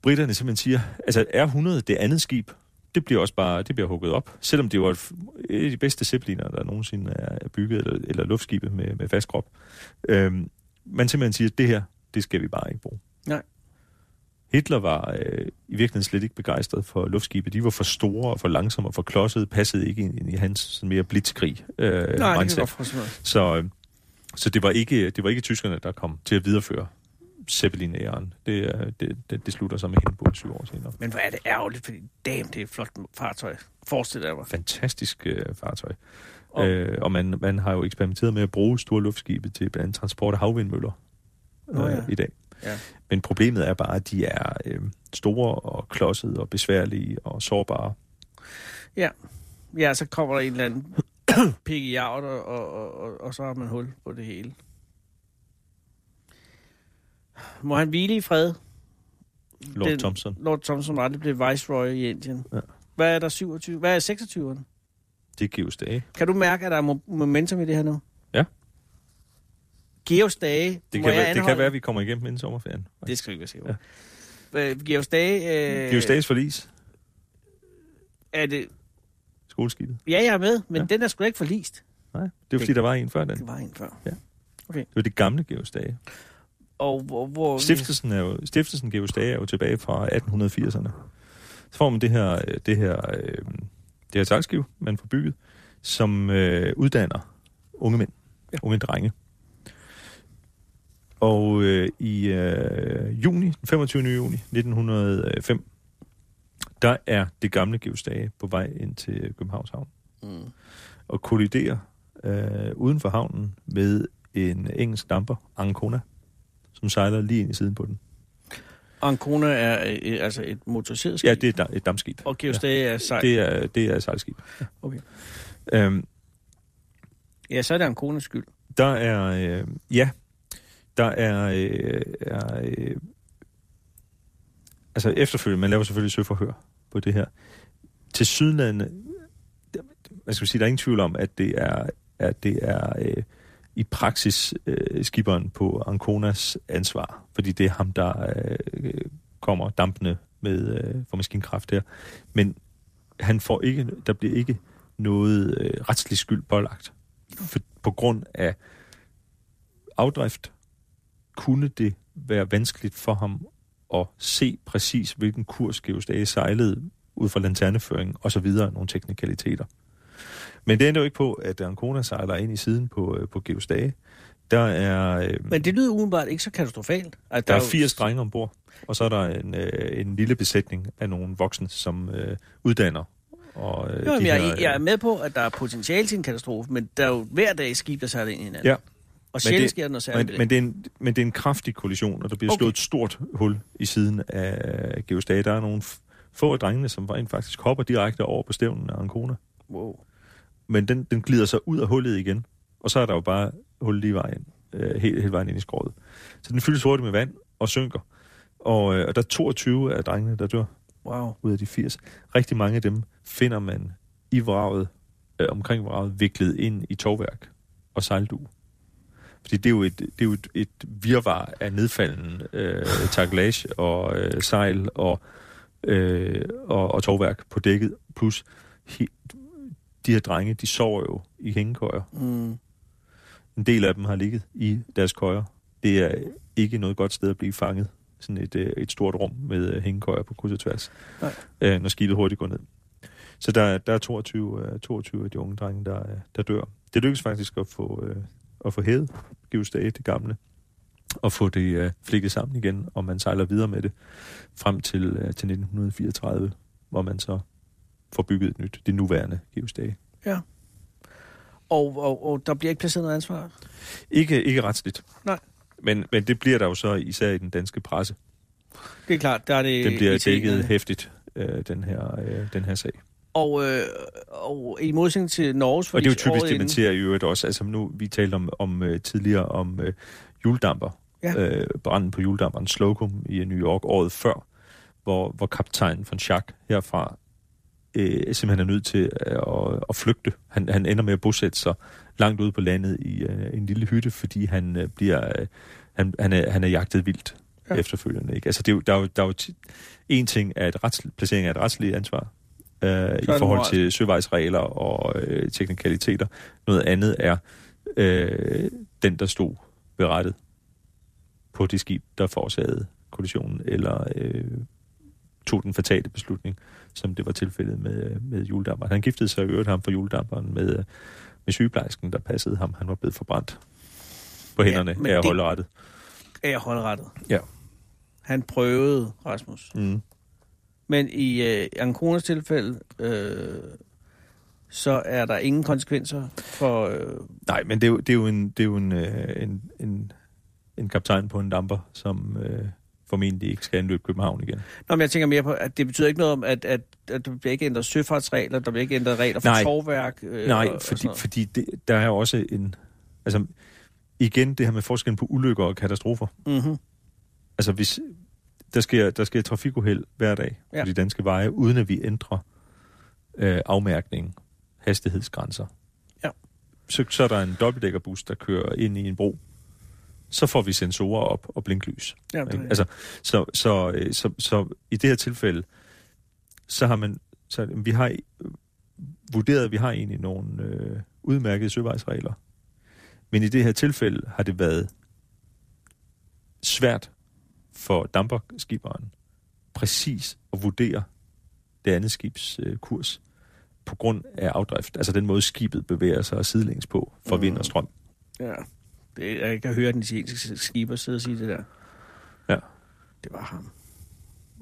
britterne simpelthen siger, altså R100, det andet skib, det bliver også bare, det bliver hugget op. Selvom det var et, et af de bedste zeppeliner, der nogensinde er bygget, eller, eller luftskibe med, med fast krop. Øhm, man simpelthen siger, at det her, det skal vi bare ikke bruge. Hitler var øh, i virkeligheden slet ikke begejstret for luftskibe. De var for store og for langsomme og for klodsede, passede ikke ind, ind i hans sådan mere blitzkrig øh, Nej, det kan godt. Så, øh, så det, var ikke, det var ikke tyskerne, der kom til at videreføre Zeppelin-æren. Det, øh, det, det, det slutter sig med Hindenburg syv år senere. Men hvor er det ærgerligt, fordi damn, det er et flot fartøj. Forestil dig mig. Fantastisk øh, fartøj. Og- Øh, og man, man har jo eksperimenteret med at bruge store luftskibe til blandt andet transport af havvindmøller øh, ja. i dag. Ja. Men problemet er bare, at de er øh, store og klodsede og besværlige og sårbare. Ja, så kommer der en eller anden pik i og, og, og, og, så har man hul på det hele. Må han hvile i fred? Lord den, Thompson. Lord Thompson aldrig blev viceroy i Indien. Ja. Hvad er der 27? Hvad er 26'erne? Det Geos Dage. Kan du mærke, at der er mo- momentum i det her nu? Ja. Geos Dage, Det kan, være, det kan være, at vi kommer igennem inden sommerferien. Det skal vi ikke være sikre på. Ja. Geos Dage... Øh, Dages forlis. Er det... Skoleskibet. Ja, jeg er med, men Ja. ja. den er sgu da ikke forlist. Nej, det er fordi, der var en før den. Det var en før. Det var det gamle Geos Dage. Og hvor... hvor Stiftelsen, er jo, stiftelsen Geos Dage er jo tilbage fra 1880'erne. Så får man det her, øh, det her, øh, det her sejlskiv, man får bygget, som øh, uddanner unge mænd, ja. unge drenge. Og øh, i øh, juni, den 25. juni 1905, der er det gamle Geos Dage på vej ind til Københavns Havn Mm. og kolliderer øh, uden for havnen med en engelsk damper, Ancona, som sejler lige ind i siden på den. Ancona er øh, altså et motoriseret skib. Ja, det er et, da- et dammskib. Og Geos Dage er sejl. Det er, det er et sejlskib. Ja. Okay. Øhm, Ja, så er det Anconas skyld. der er, øh, ja, der er, øh, er øh, altså efterfølgende, man laver selvfølgelig søforhør på det her. Til sydlandet, man skal sige, der er ingen tvivl om, at det er, at det er øh, i praksis øh, skiberen på Anconas ansvar, fordi det er ham, der øh, kommer dampende med øh, for maskinkraft her. Men han får ikke, der bliver ikke noget øh, retslig skyld pålagt. For, på grund af afdrift kunne det være vanskeligt for ham at se præcis, hvilken kurs Geos Dage sejlede ud fra lanterneføring og så videre, nogle teknikaliteter. Men det ændrer jo ikke på, at Ancona sejler ind i siden på, øh, på Geos Dage. Der er, øh, Men det lyder umiddelbart ikke så katastrofalt. At der er jo- 80 drenge ombord, og så er der en, øh, en lille besætning af nogle voksne, som øh, uddanner. Og, øh, Jo, de jeg, her, øh, jeg er med på, at der er potentiale til en katastrofe, men der er jo hver dag skib, der sejler ind i hinanden. Ja. Og Men sjældent det- sker der noget særligt Men, men, det er en, men det er en kraftig kollision, og der bliver Okay. slået et stort hul i siden af Geos Dage. Der er nogle få af drengene, som rent faktisk hopper direkte over på stævnen af Ancona. Wow. Men den, den glider så ud af hullet igen, og så er der jo bare hul lige vejen, øh, hele, hele vejen ind i skroget. Så den fyldes hurtigt med vand og synker. Og, øh, og der er 22 af drengene, der dør Wow. ud af de 80. Rigtig mange af dem finder man i vraget, øh, omkring vraget, viklet ind i tovværk og sejldug. Fordi det er jo et, det er jo et, et virvar af nedfalden øh, taklage og øh, sejl og, øh, og, og tovværk på dækket. Plus he, de her drenge, de sover jo i hængekøjer. Mm. En del af dem har ligget i deres køjer. Det er ikke noget godt sted at blive fanget. Sådan et, øh, et stort rum med øh, hængekøjer på kryds og tværs, Nej. øh, når skibet hurtigt går ned. Så der, der er 22, øh, 22 af de unge drenge, der, øh, der dør. Det lykkedes faktisk at få, øh, at få hævet Geos Dage, det gamle, og få det øh, flikket sammen igen, og man sejler videre med det frem til, øh, til 1934, hvor man så får bygget et nyt, det nuværende Geos Dage. Og, og, og der bliver ikke placeret noget ansvar? Ikke, ikke retsligt. Nej. Men, men det bliver der jo så især i den danske presse. Det er klart, der er det... Den bliver dækket hæftigt, øh, den, her, øh, den her sag. Og, øh, og i modsætning til Norges... Og det er jo typisk det, man ser i øvrigt også. Altså nu, vi talte om, om uh, tidligere om uh, juledamper. Ja. Øh, branden på juledamperen Slocum i New York året før, hvor, hvor kaptajnen von Schack herfra øh, simpelthen er nødt til øh, at, at flygte. Han, han ender med at bosætte sig langt ude på landet i øh, en lille hytte, fordi han øh, bliver øh, han, han, er, han er jagtet vildt Ja. efterfølgende. Ikke? Altså, det er jo, der er jo, der er jo en ting er et rets, placering af et retsligt ansvar øh, i forhold til søvejsregler og øh, teknikaliteter. Noget andet er øh, den, der stod berettet på det skib, der forårsagede kollisionen, eller øh, tog den fatale beslutning, som det var tilfældet med, med juledamperen. Han giftede sig i øvrigt ham for juledamperen med, øh, med sygeplejersken, der passede ham. Han var blevet forbrændt på hænderne ja, af at holde rettet. af holdrettet. Ja. Han prøvede, Rasmus. Mm. Men i øh, Anconas tilfælde, øh, så er der ingen konsekvenser for... Øh, Nej, men det er jo, det er jo, en, det er jo en, øh, en, en, en kaptajn på en damper, som øh, formentlig ikke skal anløbe København igen. Nå, men jeg tænker mere på, at det betyder ikke noget om, at, at, at der bliver ikke ændret søfartsregler, der bliver ikke ændret regler for Nej. Øh, Nej, og, og fordi, noget. fordi det, der er også en... Altså, igen det her med forskellen på ulykker og katastrofer. Mhm. Altså, hvis der sker, der sker trafikuheld hver dag ja. Ja. på de danske veje, uden at vi ændrer øh, afmærkning, hastighedsgrænser. Ja. Så, så er der en dobbeltdækkerbus, der kører ind i en bro. Så får vi sensorer op og blinklys. Ja, Ikke? Altså, så, så, øh, så, så i det her tilfælde, så har man, så vi har øh, vurderet, at vi har egentlig nogle øh, udmærkede søvejsregler. Men i det her tilfælde har det været svært for damperskiberen præcis at vurdere det andet skibs øh, kurs på grund af afdrift. Altså den måde, skibet bevæger sig sidelæns på for Mm. vind og strøm. ja. Det, jeg kan høre den italienske skiber sidde og sige det der. Ja. Det var ham.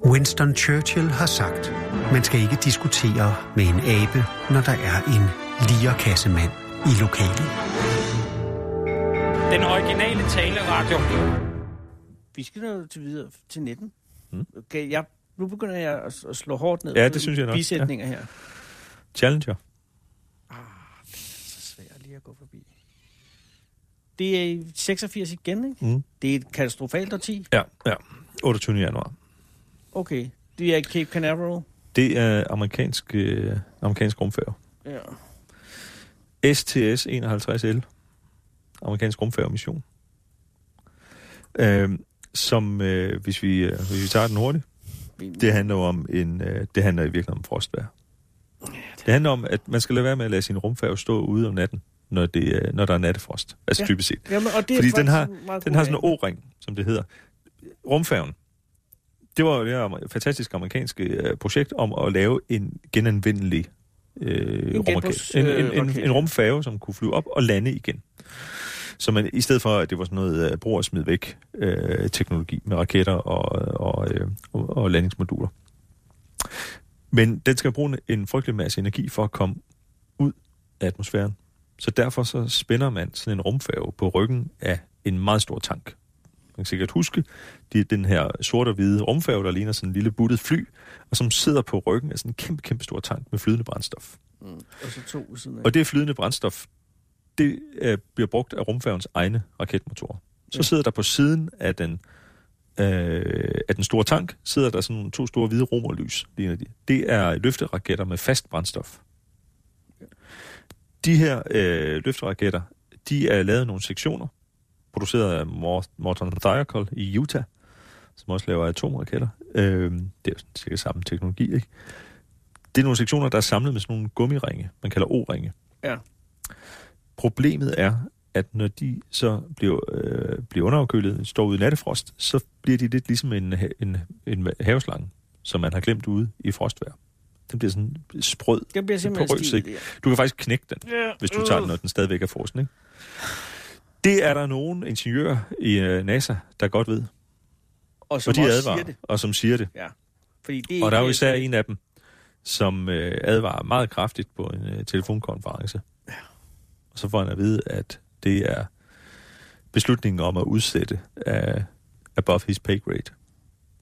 Winston Churchill har sagt, man skal ikke diskutere med en abe, når der er en lierkassemand i lokalet. Den originale taleradio. Vi skal nå til videre til 19. Mm. Okay, jeg, nu begynder jeg at, at slå hårdt ned Ja, det synes jeg nok. bisætninger her. Challenger. Så svært lige at gå forbi. Det er i 86 igen, ikke? Mm. Det er et katastrofalt årti. Ja, ja. 28. januar. Okay. Det er Cape Canaveral. Det er amerikansk, øh, amerikansk rumfærge. Ja. STS-51L, amerikansk rumfærgemission, øh, som, øh, hvis, vi, øh, hvis vi tager den hurtigt, det handler jo om en, øh, det handler i virkeligheden om frostvejr. Det handler om, at man skal lade være med at lade sin rumfærge stå ude om natten, når, det, øh, når der er nattefrost. Altså Ja. typisk set. Jamen, og det Fordi den har, den har sådan en. O-ring, som det hedder. Rumfærgen. Det var jo det her fantastiske amerikanske øh, projekt om at lave en genanvendelig øh, En genbrugs- En, øh, en, en, raket. en rumfærge, som kunne flyve op og lande igen. Så man, i stedet for, at det var sådan noget øh, brug og smid væk øh, teknologi med raketter og, og, øh, og, og landingsmoduler. Men den skal bruge en frygtelig masse energi for at komme ud af atmosfæren. Så derfor så spænder man sådan en rumfærge på ryggen af en meget stor tank. Man kan sikkert huske, det er den her sorte og hvide rumfærge, der ligner sådan en lille buttet fly, og som sidder på ryggen af sådan en kæmpe, kæmpe stor tank med flydende brændstof. Mm. Og så to af. Og det flydende brændstof, det øh, bliver brugt af rumfærgens egne raketmotorer. Så sidder der på siden af den, øh, af den store tank, sidder der sådan nogle to store hvide romerlys, de. Det er løfteraketter med fast brændstof. De her øh, løfteraketter, de er lavet af nogle sektioner, produceret af Mor- Morton Thiokol i Utah, som også laver atomraketter. Øh, det er jo cirka samme teknologi, ikke? Det er nogle sektioner, der er samlet med sådan nogle gummiringe, man kalder O-ringe. Ja. Problemet er, at når de så bliver, øh, bliver underafkølet, står ude i nattefrost, så bliver de lidt ligesom en, en, en haveslange, som man har glemt ude i frostvejr. Den bliver sådan sprød. Den bliver simpelthen porøs, stilet. ikke? Du kan faktisk knække den, Ja. hvis du tager den, når den stadigvæk er frossen. Ikke? Det er der nogle ingeniører i øh, NASA, der godt ved, Og som og de også advarer, siger det. og som siger det. Ja. Fordi det er Og der er jo især en af dem, som øh, advarer meget kraftigt på en øh, telefonkonference. Så får han at vide, at det er beslutningen om at udsætte af above his pay grade.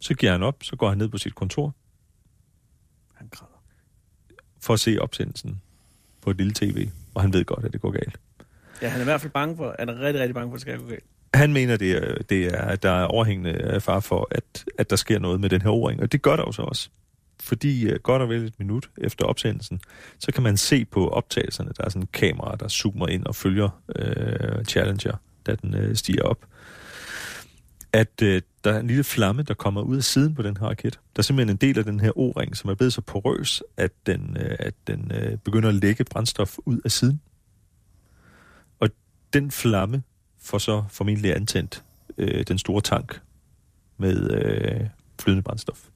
Så giver han op, så går han ned på sit kontor Han græder. for at se opsendelsen på et lille tv, og han ved godt, at det går galt. Ja, han er i hvert fald bange for, han er rigtig, rigtig bange for, at det skal gå galt. Han mener, det er, det er, at der er overhængende far for, at, at der sker noget med den her o-ring, og det gør der jo så også. Fordi øh, godt og vel et minut efter opsendelsen, så kan man se på optagelserne, der er sådan en kamera, der zoomer ind og følger øh, Challenger, da den øh, stiger op, at øh, der er en lille flamme, der kommer ud af siden på den her raket. Der er simpelthen en del af den her o-ring, som er blevet så porøs, at den, øh, at den øh, begynder at lægge brændstof ud af siden. Og den flamme får så formentlig antændt øh, den store tank med øh, flydende brændstof.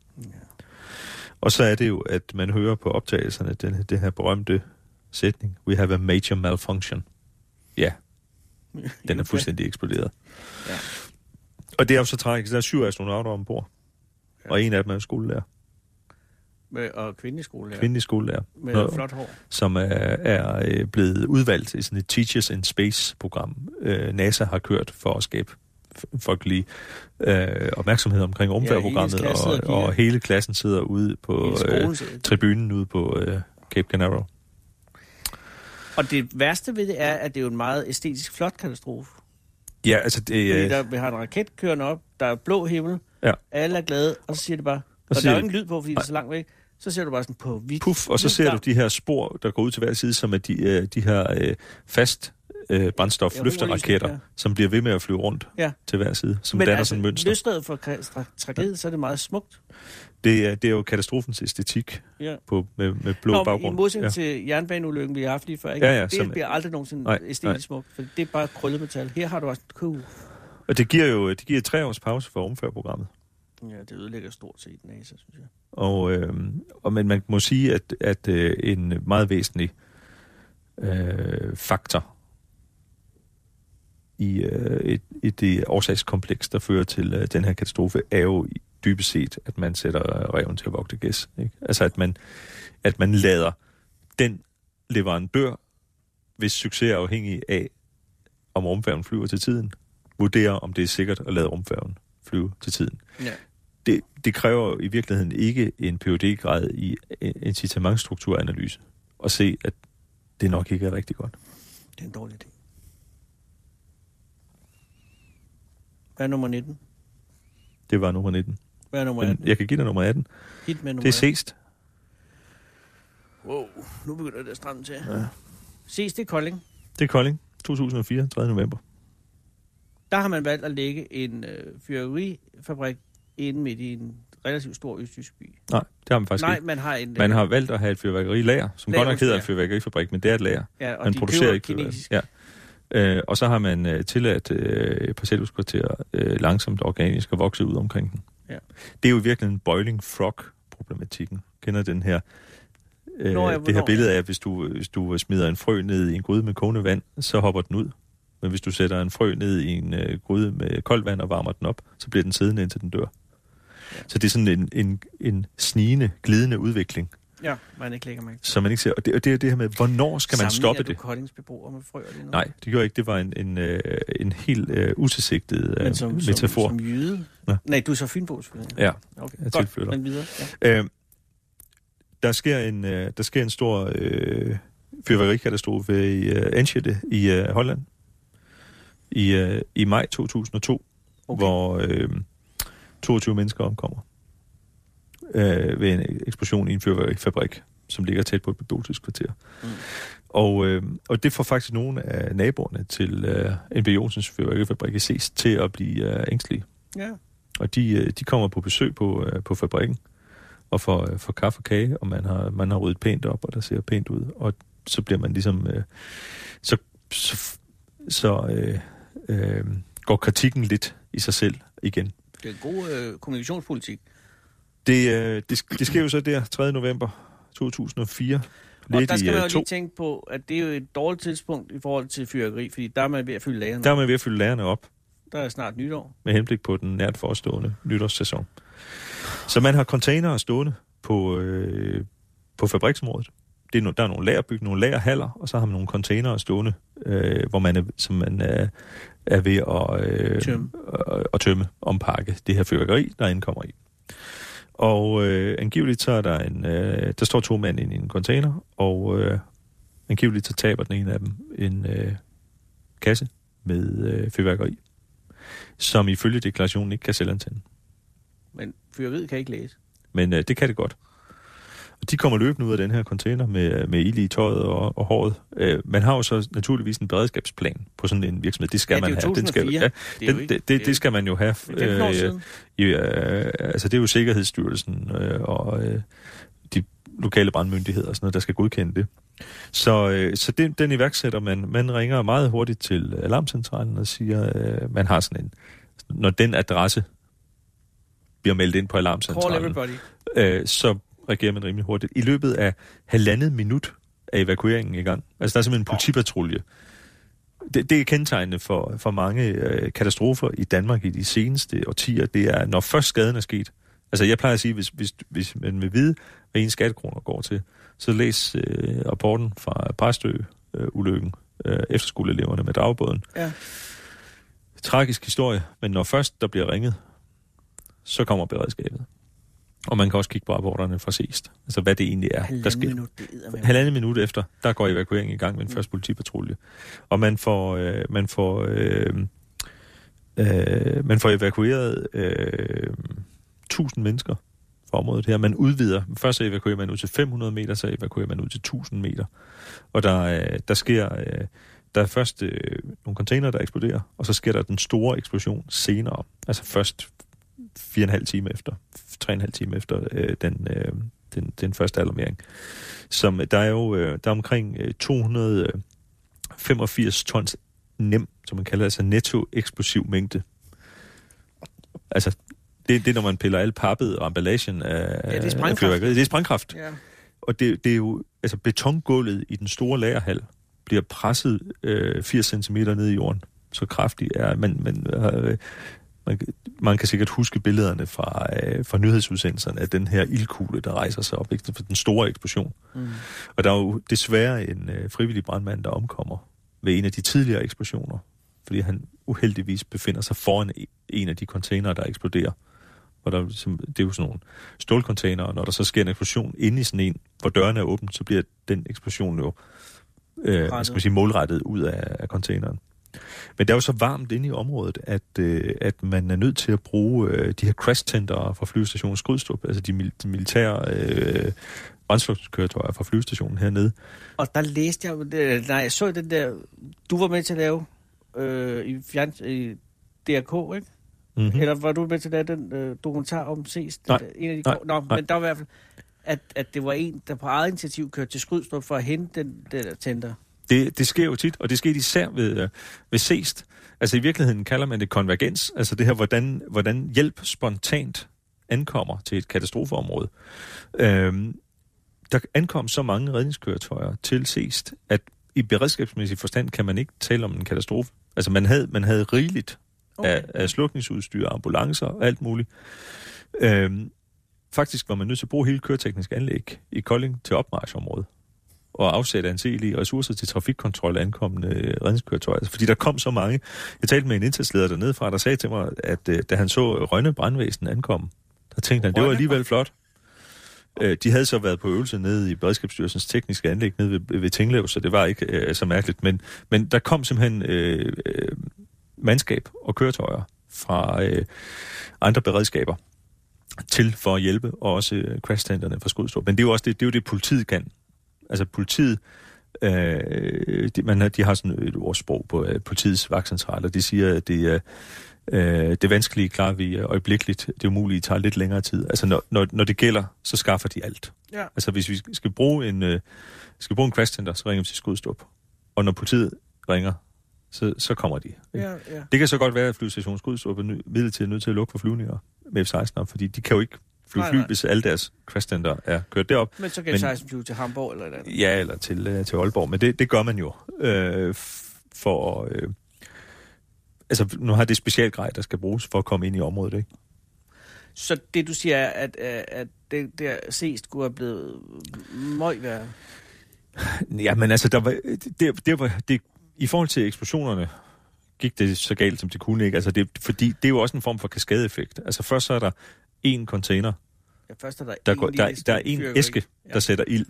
Og så er det jo, at man hører på optagelserne den, den her berømte sætning, we have a major malfunction. Ja, den er fuldstændig eksploderet. Ja. Og det er jo så tragisk. Der er syv astronauter ombord. Ja. Og en af dem er skolelærer. Med, og kvindeskole, ja. Kvindelig skolelærer. Med Nå. flot hår. som er, er øh, blevet udvalgt i sådan et Teachers in Space-program, øh, NASA har kørt for at skabe f- folkelig øh, opmærksomhed omkring rumfærdsprogrammet, Ja, og, og hele klassen sidder ude på øh, tribunen ude på øh, Cape Canaveral. Og det værste ved det er, at det er jo en meget æstetisk flot katastrofe. Ja, altså det, Fordi øh, der, vi har en raket kørende op, der er blå himmel, Ja. Alle er glade, og så siger det bare... Og, og der er jo ingen lyd på, fordi det er så langt væk. Så ser du bare sådan på vidt. Puff, og så ser du de her spor, der går ud til hver side, som er de, øh, de her øh, fast øh, brændstof Ja, løfteraketter, ja. som bliver ved med at flyve rundt Ja. til hver side, som Men danner altså, sådan mønster. løsstedet for tra- tra- tragedie, så er det meget smukt. Det er, det er jo katastrofens æstetik Ja. på, med, med blå Nå, baggrund. I modsætning ja. til jernbaneulykken, vi har haft lige før, ikke? Ja, ja, det som- bliver aldrig nogensinde Nej, æstetisk nej. smukt, for det er bare krøllet metal. Her har du også cool. Og det giver jo det giver tre års pause for omførprogrammet. Ja, det ødelægger stort set NASA, synes jeg. Og, øh, og men man må sige, at, at øh, en meget væsentlig øh, faktor i, øh, et, i det årsagskompleks, der fører til øh, den her katastrofe, er jo dybest set, at man sætter reven til at vogte gæs. Ikke? Altså at man, at man lader den leverandør, hvis succes er afhængig af, om rumfærgen flyver til tiden, vurdere, om det er sikkert at lade rumfærgen flyve til tiden Ja. det, det kræver i virkeligheden ikke en phd grad i incitamentstrukturanalyse at se, at det nok ikke er rigtig godt. Det er en dårlig idé. Hvad er nummer 19? Det var nummer 19. Hvad er nummer Men 18? jeg kan give dig nummer 18. Hit med nummer Det er Seest. Wow, nu begynder det at stramme til. Ja. Ses det i Kolding. Det er Kolding. 2004, 3. november. Der har man valgt at lægge en øh, fyrværkerifabrik inde midt i en relativt stor østjysk by. Nej, det har man faktisk Nej, ikke. man har en... Man har valgt at have et fyrværkerilager, som godt nok hedder et fyrværkerifabrik, men det er et lager. ja, og Man de producerer ikke kinesisk. Ja. Øh, og så har man øh, tilladt øh, parcelhuskvarterer øh, langsomt organisk at vokse ud omkring den. Ja. Det er jo virkelig en boiling frog-problematikken. Kender den her øh, Nå ja, det her billede af, hvis du, hvis du smider en frø ned i en gryde med kogende vand, så hopper den ud. Men hvis du sætter en frø ned i en øh, gryde med koldt vand og varmer den op, så bliver den siddende indtil den dør. Ja. Så det er sådan en, en, en snigende, glidende udvikling, Ja, man ikke lægger mærke som man ikke ser. Og det, og det er det her med, hvornår skal man stoppe Sammenligner det? du Koldings beboere med frøer lige nu? Nej, det gjorde ikke. Det var en, en, øh, en helt øh, utilsigtet øh, Men som, metafor. Som, som jyde? Ja. Nej, du er så fynbo, selvfølgelig. Ja, Okay, jeg godt, tilflytter. men videre. Ja. øh, der, sker en, øh, der sker en stor øh, fyrværkerikatastrofe i øh, Enschede i øh, Holland i, øh, i maj 2002, okay. Okay. hvor øh, 22 mennesker omkommer øh, ved en eksplosion i en fyrværkerifabrik, som ligger tæt på et beboelseskvarter. Mm. Og, øh, og det får faktisk nogle af naboerne til øh, NB Jonsens fyrværkerifabrik i Seest til at blive øh, ængstelige. ja. Og de, øh, de kommer på besøg på, øh, på fabrikken og får, øh, får kaffe og kage, og man har, man har ryddet pænt op, og der ser pænt ud. Og så bliver man ligesom... Øh, så så, så øh, øh, går kritikken lidt i sig selv igen. Det er god øh, kommunikationspolitik. Det, øh, det, det sker jo så der 3. november 2004. Og Lidt der i skal man øh, jo to. lige tænke på, at det er jo et dårligt tidspunkt i forhold til fyrværkeri, fordi der er man ved at fylde lagerne. Der er man ved at fylde lærerne op. Der er snart nytår. med henblik på den nært forestående nytårssæson. Så man har containere stående på, øh, på fabriksområdet. Det er no, der er nogle lagerbygninger, nogle lagerhaller, og så har man nogle containere stående, øh, hvor man er, som man er, er ved at, øh, Tømme. at, at tømme, ompakke det her fyrværkeri, der indkommer i. Og øh, angiveligt så er der en, øh, der står to mænd inde i en container, og øh, angiveligt så taber den ene af dem en øh, kasse med øh, fyrværkeri, som ifølge deklarationen ikke kan selvantænde. Men fyrværkeriet kan ikke læse. Men øh, det kan det godt. Og de kommer løbende ud af den her container med, med ild i tøjet og, og håret. Øh, man har jo så naturligvis en beredskabsplan på sådan en virksomhed. Det skal Ja, man det have. Den skal, 2004. ja, Det den, det, det det, det skal man jo have. Det er 15 år Øh, i, øh, altså det er jo Sikkerhedsstyrelsen øh, og øh, de lokale brandmyndigheder og sådan noget, der skal godkende det. Så, øh, så den, den iværksætter man. Man ringer meget hurtigt til alarmcentralen og siger, øh, man har sådan en, når den adresse bliver meldt ind på alarmcentralen, øh, så reagerer man rimelig hurtigt. I løbet af halvandet minut er evakueringen i gang. Altså der er simpelthen en politipatrulje. Det, det er kendetegnende for, for mange øh, katastrofer i Danmark i de seneste årtier. Det er, når først skaden er sket. Altså jeg plejer at sige, hvis, hvis, hvis man vil vide, hvad en skattekroner går til, så læs øh, rapporten fra Præstø-ulykken, øh, efterskoleeleverne med dagbåden. Ja. Tragisk historie, men når først der bliver ringet, så kommer beredskabet. Og man kan også kigge på rapporterne fra Seest. Altså hvad det egentlig er, der Halvanden sker. minut, det. Halvandet minut efter, der går evakueringen i gang med en Mm. første politipatrulje. Og man får, øh, man får øh, Øh, man får evakueret øh, 1000 mennesker fra området her. Man udvider. Først så evakuerer man ud til 500 meter, så evakuerer man ud til 1000 meter. Og der, øh, der sker... Øh, der er først øh, nogle container, der eksploderer, og så sker der den store eksplosion senere. Altså først fire og en halv time efter, tre og en halv time efter øh, den, øh, den, den første alarmering. Som, der er jo øh, der er omkring øh, 285 tons nem, som man kalder altså netto eksplosiv mængde. Altså, det, det er, når man piller alt pappet og emballagen af, Ja, det er af fyrværkeriet. Det er sprængkraft. Ja. Og det, det er jo, altså betongulvet i den store lagerhal bliver presset øh, 80 cm ned i jorden. Så kraftigt er man, man, øh, man, man kan sikkert huske billederne fra, øh, fra nyhedsudsendelserne af den her ildkugle, der rejser sig op, ikke? for den store eksplosion. Mm. Og der er jo desværre en øh, frivillig brandmand, der omkommer ved en af de tidligere eksplosioner, fordi han uheldigvis befinder sig foran en af de containere, der eksploderer. Og der, det er jo sådan nogle stålcontainere, og når der så sker en eksplosion inde i sådan en, hvor dørene er åbne, så bliver den eksplosion jo øh, skal man sige, målrettet ud af, af containeren. Men det er jo så varmt inde i området, at, øh, at man er nødt til at bruge øh, de her crash center fra flyvestationen Skrydstrup, altså de, mil- de militære øh, brændstofkøretøjer fra flyvestationen hernede. Og der læste jeg, øh, nej, jeg så den der, du var med til at lave øh, i, fjern, i DRK, ikke? Mm-hmm. Eller var du med til at lave den øh, dokumentar om ses? Nej, Den, en af de nej, Nå, nej. men der var i hvert fald, at, at det var en, der på eget initiativ kørte til Skrydstrup for at hente den, den der tænder. Det, det sker jo tit, og det sker især ved, øh, ved SEST. Altså i virkeligheden kalder man det konvergens, altså det her, hvordan, hvordan hjælp spontant ankommer til et katastrofeområde. Øhm, der ankom så mange redningskøretøjer til SEST, at i beredskabsmæssig forstand kan man ikke tale om en katastrofe. Altså man havde, man havde rigeligt okay. af, af slukningsudstyr, ambulancer og alt muligt. Øhm, faktisk var man nødt til at bruge hele køreteknisk anlæg i Kolding til opmarchområdet og afsætte anselige ressourcer til trafikkontrol af ankommende øh, redningskøretøjer. Fordi der kom så mange. Jeg talte med en indsatsleder dernede fra, der sagde til mig, at øh, da han så Rønne Brandvæsen ankom, der tænkte han, det var alligevel flot. Øh, de havde så været på øvelse nede i Beredskabsstyrelsens tekniske anlæg nede ved, ved Tinglev, så det var ikke øh, så mærkeligt. Men, men der kom simpelthen øh, øh, mandskab og køretøjer fra øh, andre beredskaber til for at hjælpe, og også øh, crashtenterne fra Skudstrup. Men det er jo også det, det, er jo det politiet kan. Altså politiet, øh, de, man har, de har sådan et ordsprog på øh, politiets vagtcentral, og de siger, at det er øh, det vanskelige klarer vi øh, øjeblikkeligt, det umulige tager lidt længere tid. Altså når, når, når det gælder, så skaffer de alt. Ja. Altså hvis vi skal bruge en, øh, skal bruge en crashcenter, så ringer vi til Skudstrup. Og når politiet ringer, så, så kommer de. Ja, ja. Det kan så godt være, at flyvestationen Skudstrup er midlertidigt nødt til at lukke for flyvninger med F-16'er, fordi de kan jo ikke flyve Nej, fly, nej. hvis alle deres crashcenter er kørt derop. Men så kan Men- jeg 16 flyve til Hamburg eller et andet. Ja, eller til, øh, til Aalborg, men det, det gør man jo øh, for... Øh, altså, nu har det specialgrej, der skal bruges for at komme ind i området, ikke? Så det du siger er, at, at, at det der ses skulle have blevet møg værre. Ja, men altså, der var, det, det var, det, i forhold til eksplosionerne gik det så galt, som det kunne, ikke? Altså, det, fordi det er jo også en form for kaskadeeffekt. Altså, først så er der en container, Ja, først er der, der, går, der, der er en fyrværkeri. æske, der sætter ild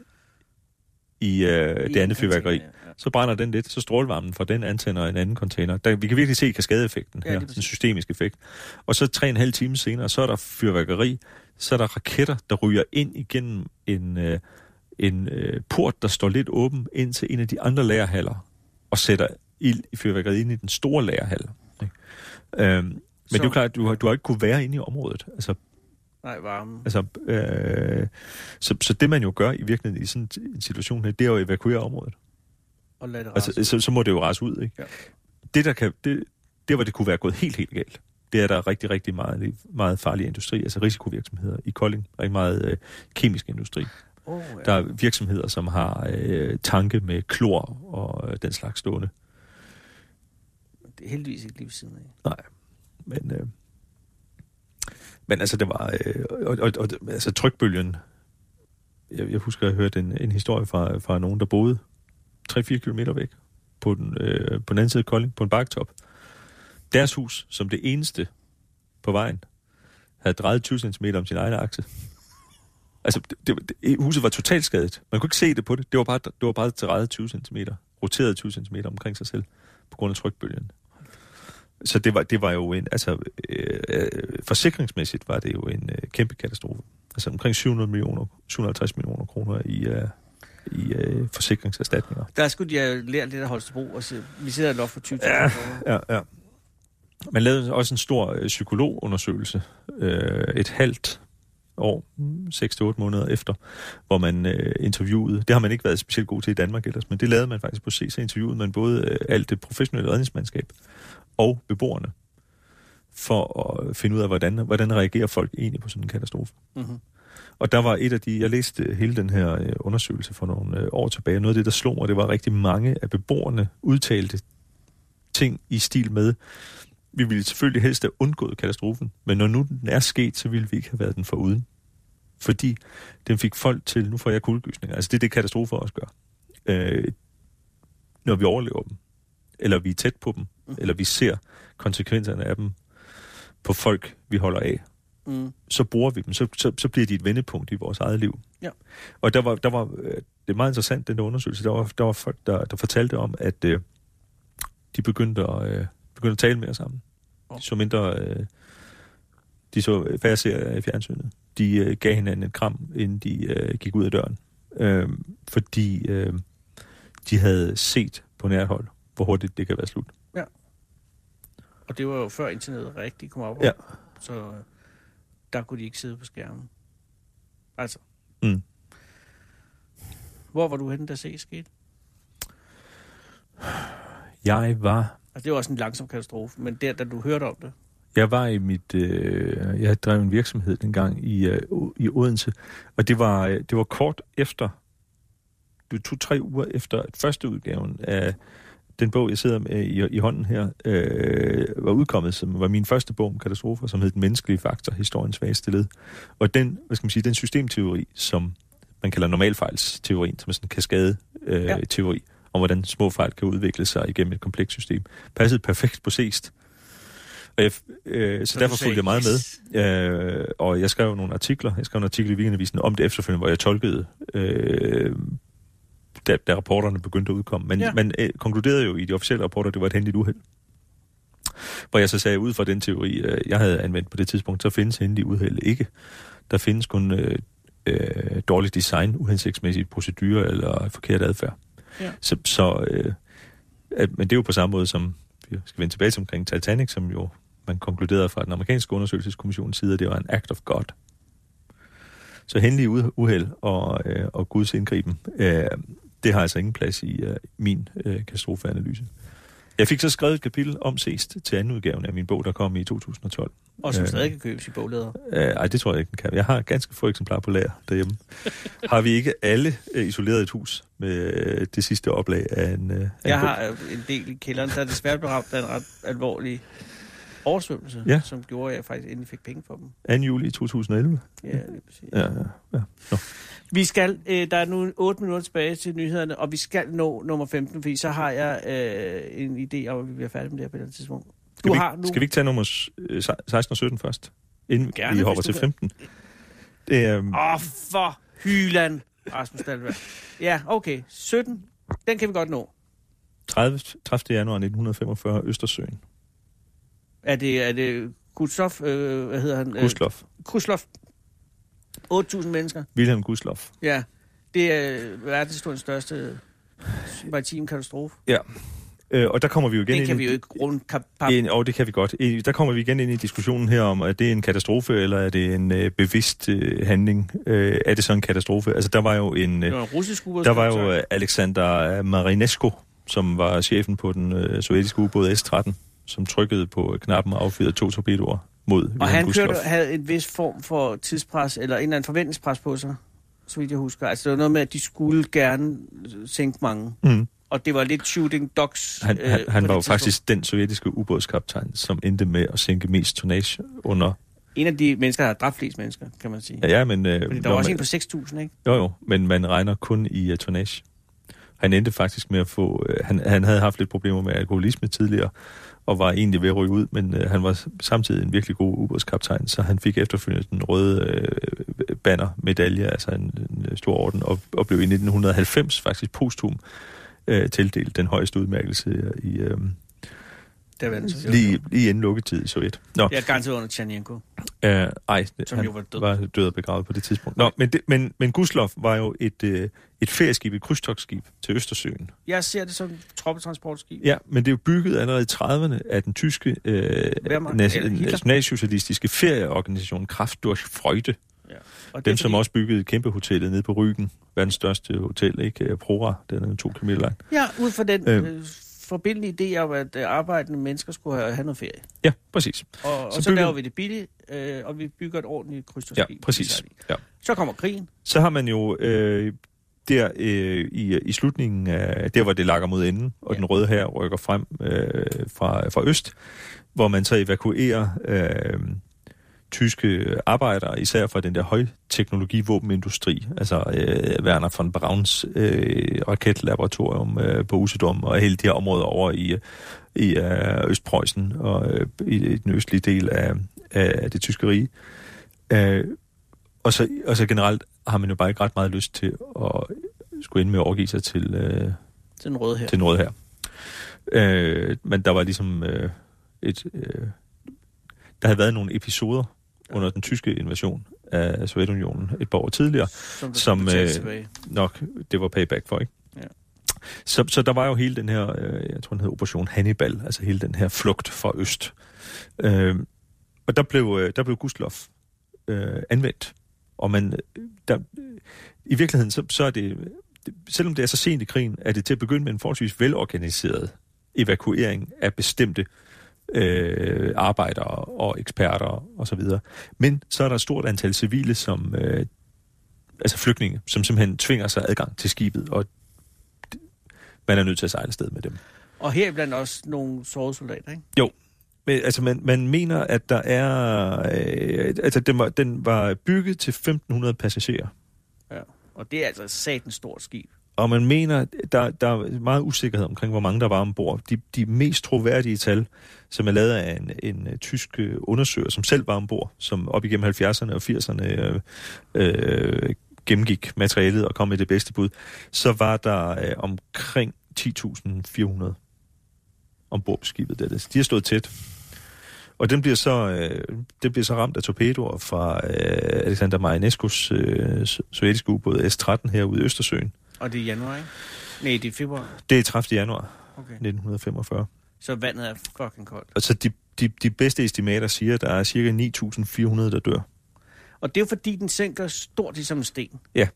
i øh, det andet fyrværkeri. ja. Så brænder den lidt, så strålevarmen fra den antænder en anden container. Der, vi kan virkelig se kaskadeeffekten Ja, her, den systemiske effekt. Og så tre og en halv time senere, så er der fyrværkeri, så er der raketter, der ryger ind igennem en, øh, en øh, port, der står lidt åben ind til en af de andre lagerhaller, og sætter ild i fyrværkeriet ind i den store lagerhal. Ikke? Øhm, men Så- det er jo klart, at du har, du har ikke kunne være inde i området. Altså, Nej, varme. Altså, øh, så, så det man jo gør i virkeligheden i sådan en situation her, det er jo at evakuere området. Og lad det Altså, så, så må det jo rase ud, ikke? Ja. Det, der kan, det, det, hvor det kunne være gået helt, helt galt, det er der rigtig, rigtig meget, meget farlig industri, altså risikovirksomheder i Kolding, rigtig meget øh, kemisk industri. Oh, ja. Der er virksomheder, som har øh, tanke med klor og øh, den slags stående. Det er heldigvis ikke lige ved siden af. Nej, men... Øh, men altså, det var... Øh, og, og, og, altså, trykbølgen... Jeg, jeg husker, jeg hørte en, en historie fra, fra nogen, der boede 3-4 km væk på den, øh, på den anden side af Kolding, på en baktop. Deres hus, som det eneste på vejen, havde drejet 20 cm om sin egen akse. Altså, det, det, det, huset var totalt skadet. Man kunne ikke se det på det. Det var bare, det var bare drejet 20 cm, roteret 20 cm omkring sig selv, på grund af trykbølgen. Så det var, det var jo en, altså øh, øh, forsikringsmæssigt var det jo en øh, kæmpe katastrofe. Altså omkring 700 millioner, 750 millioner kroner i, øh, i øh, forsikringserstatninger. Der skulle de have lært lidt af Holstebro, og se, vi sidder loft for 20.000 Ja, kroner. ja, ja. Man lavede også en stor øh, psykologundersøgelse øh, et halvt år, 6-8 måneder efter, hvor man øh, interviewede, det har man ikke været specielt god til i Danmark ellers, men det lavede man faktisk på C, så interviewede man både øh, alt det professionelle redningsmandskab og beboerne, for at finde ud af, hvordan, hvordan reagerer folk egentlig på sådan en katastrofe. Mm-hmm. Og der var et af de, jeg læste hele den her øh, undersøgelse for nogle øh, år tilbage, og noget af det, der slog mig, det var rigtig mange af beboerne udtalte ting i stil med, vi ville selvfølgelig helst have undgået katastrofen, men når nu den er sket, så ville vi ikke have været den foruden. Fordi den fik folk til, nu får jeg kuldegysninger, altså det er det, katastrofer også gør. Øh, når vi overlever dem, eller vi er tæt på dem, mm. eller vi ser konsekvenserne af dem på folk, vi holder af, Mm. så bruger vi dem, så, så, så bliver de et vendepunkt i vores eget liv. Ja. Og der var, der var, øh, det er meget interessant, den der undersøgelse, der var, der var folk, der, der fortalte om, at øh, de begyndte at, øh, begyndte at tale mere sammen. Oh. De så mindre, øh, de så færre serier i fjernsynet. De øh, gav hinanden et kram, inden de øh, gik ud af døren. Øh, fordi øh, de havde set på nært hold, hvor hurtigt det kan være slut. Og det var jo før internettet rigtig kom op. Ja. Så øh, der kunne de ikke sidde på skærmen. Altså. Mm. Hvor var du henne, da C skete? Jeg var Altså, det var også en langsom katastrofe, men der, da du hørte om det, Jeg var i mit, øh, jeg drev en virksomhed dengang i, øh, i Odense, og det var, øh, det var kort efter, det tog tre uger efter første udgaven af den bog, jeg sidder med i, i hånden her, øh, var udkommet, som var min første bog om katastrofer, som hed Den menneskelige faktor, historiens svageste led. Og den, hvad skal man sige, den systemteori, som man kalder normalfejlsteorien, som er sådan en kaskade-teori, øh, Ja. teori, om hvordan små fejl kan udvikle sig igennem et komplekst system, passede perfekt på Seest. Og jeg, øh, så, Så derfor fulgte jeg meget yes. med. Øh, og jeg skrev nogle artikler. Jeg skrev en artikel i Weekendavisen om det efterfølgende, hvor jeg tolkede, øh, da, da rapporterne begyndte at udkomme. Men Ja. man øh, konkluderede jo i de officielle rapporter, at det var et hændeligt uheld. Hvor jeg så sagde, ud fra den teori, øh, jeg havde anvendt på det tidspunkt, så findes hændelige uheld ikke. Der findes kun øh, øh, dårligt design, uhensigtsmæssige procedurer eller forkert adfærd. Ja. Så, så øh, at, men det er jo på samme måde som, vi skal vende tilbage til omkring Titanic, som jo man konkluderede fra den amerikanske undersøgelseskommissions side, at det var en act of God. Så hændelige u- uheld og, øh, og Guds indgriben, øh, det har altså ingen plads i øh, min øh, katastrofeanalyse. Jeg fik så skrevet et kapitel om Seest til anden udgaven af min bog, der kom i 2012. og som Øh. stadig kan købes i bogleder. Øh, ej, det tror jeg ikke, den kan. Jeg har ganske få eksemplarer på lager derhjemme. har vi ikke alle øh, isoleret et hus med øh, det sidste oplag af en, øh, af en Jeg bog? har øh, en del i kælderen, der er desværre blevet ramt af en ret alvorlig oversvømmelse, Ja. som gjorde, at jeg faktisk endelig fik penge for dem. 2. juli 2011. Ja, lige præcis. Ja, ja, ja. Nå. Vi skal, øh, der er nu 8 minutter tilbage til nyhederne, og vi skal nå nummer 15, fordi så har jeg øh, en idé om, at vi bliver færdige med det her på et eller tidspunkt. Skal, Du vi, har nu... skal vi ikke tage nummer s- øh, 16 og 17 først? Inden Gerne, vi hopper til vil. 15. Det er, um, Åh, oh, for hyland, Rasmus Dahlberg. Ja, okay. 17, den kan vi godt nå. 30, 30. januar 1945, Østersøen. Er det, er det Gustlof, øh, hvad hedder han? Øh, Gustlof. 8.000 mennesker. Wilhelm Gustlof. Ja, det er verdenshistoriens største maritim katastrofe. Øh, og der kommer vi jo igen Den ind kan i... vi jo ikke rundt kap, pap. En, og det kan vi godt. I- Der kommer vi igen ind i diskussionen her om, at det er en katastrofe, eller er det en øh, bevidst øh, handling? Øh, er det så en katastrofe? Altså, der var jo en... Det Øh, var en russisk ubåd. der var jo øh, Alexander Marinesco, som var chefen på den øh, sovjetiske ubåd S-13, som trykkede på knappen og affyrede to torpedoer mod Og Wilhelm han kørte, havde en vis form for tidspres, eller en eller anden forventningspres på sig, så vidt jeg husker. Altså, det var noget med, at de skulle gerne sænke mange. Mm. Og det var lidt shooting dogs. Han, øh, han, på han var jo faktisk den sovjetiske ubådskaptajn, som endte med at sænke mest tonnage under... En af de mennesker, der har dræbt flest mennesker, kan man sige. Ja, ja men... Øh, Fordi der var også man- en på 6.000, ikke? Jo, jo, men man regner kun i uh, tonnage. Han endte faktisk med at få... Uh, han, han havde haft lidt problemer med alkoholisme tidligere, og var egentlig ved at ryge ud, men uh, han var samtidig en virkelig god ubådskaptajn, så han fik efterfølgende den røde uh, banner medalje, altså en, en stor orden, og, og blev i 1990 faktisk posthum uh, tildelt den højeste udmærkelse i, uh, Det var det. Lige, lige inden lukketid i Sovjet. Nå, Det er garanteret under Tjernjenko. øh, ej, Som han jo var død. var død og begravet på det tidspunkt. Nå, men, det, men, men Guslov var jo et, øh, et ferieskib, et krydstogsskib til Østersøen. Jeg ser det som troppetransportskib. Ja, men det er jo bygget allerede i 30'erne af den tyske øh, nas- nationalsocialistiske ferieorganisation Kraft durch Freude. Ja. Og det Dem, er som fordi- også byggede kæmpehotellet nede på Ryggen. Verdens største hotel, ikke? Øh, Prora, den er to kilometer lang. Ja, ud fra den Øhm. øh, forbindelige idé om, at øh, arbejdende mennesker skulle have, have noget ferie. Ja, præcis. Og, og Så så, bygger- laver vi det billigt, øh, og vi bygger et ordentligt Ja, krydstogsskib. præcis. Ja. Så kommer krigen. Så har man jo øh, der øh, i, i slutningen af, der hvor det lakker mod enden, og Ja. den røde her rykker frem øh, fra, fra øst, hvor man så evakuerer øh, tyske arbejdere, især fra den der højteknologivåbenindustri, altså øh, Werner von Brauns øh, raketlaboratorium øh, på Usedom, og hele de her områder over i, i øh, Østpreussen og øh, i, i den østlige del af, af det tyske rige. Øh, og, så, og så generelt har man jo bare ikke ret meget lyst til at skulle ende med at overgive sig til, øh, Den røde her. til noget her. Øh, men der var ligesom øh, et... Øh, der havde været nogle episoder under den tyske invasion af Sovjetunionen et par år tidligere, som, som, øh, tilbage. nok det var payback for, ikke? Ja. Så, så der var jo hele den her, øh, jeg tror den hed Operation Hannibal, altså hele den her flugt fra øst. Øh, og der blev, øh, der blev Guslov øh, anvendt. Og man, der, i virkeligheden, så, så er det, selvom det er så sent i krigen, er det til at begynde med en forholdsvis velorganiseret evakuering af bestemte øh, arbejdere og eksperter og så videre. Men så er der et stort antal civile, som øh, altså flygtninge, som simpelthen tvinger sig adgang til skibet, og man er nødt til at sejle afsted med dem. Og her blandt også nogle sårede soldater, ikke? Men, altså, man, man mener, at der er... Øh, altså, den var, den var bygget til 1.500 passagerer. Ja. Og det er altså et satens stort skib. Og man mener, der, der er meget usikkerhed omkring, hvor mange der var ombord. De, de mest troværdige tal, som er lavet af en, en uh, tysk øh, undersøger, som selv var ombord, som op igennem 70'erne og 80'erne øh, øh, gennemgik materialet og kom med det bedste bud, så var der øh, omkring 10.400 ombord på skibet. Der. De har stået tæt. Og den bliver så, øh, den bliver så ramt af torpedoer fra øh, Alexander Marinescos øh, sovjetiske ubåd S-13 herude i Østersøen. Og det er i januar, ikke? Nej, det er februar. Det er 30. januar Okay. 1945. Så vandet er fucking koldt. Altså, de, de, de bedste estimater siger, at der er cirka 9.400, der dør. Og det er jo fordi, den sænker stort ligesom en sten. Ja.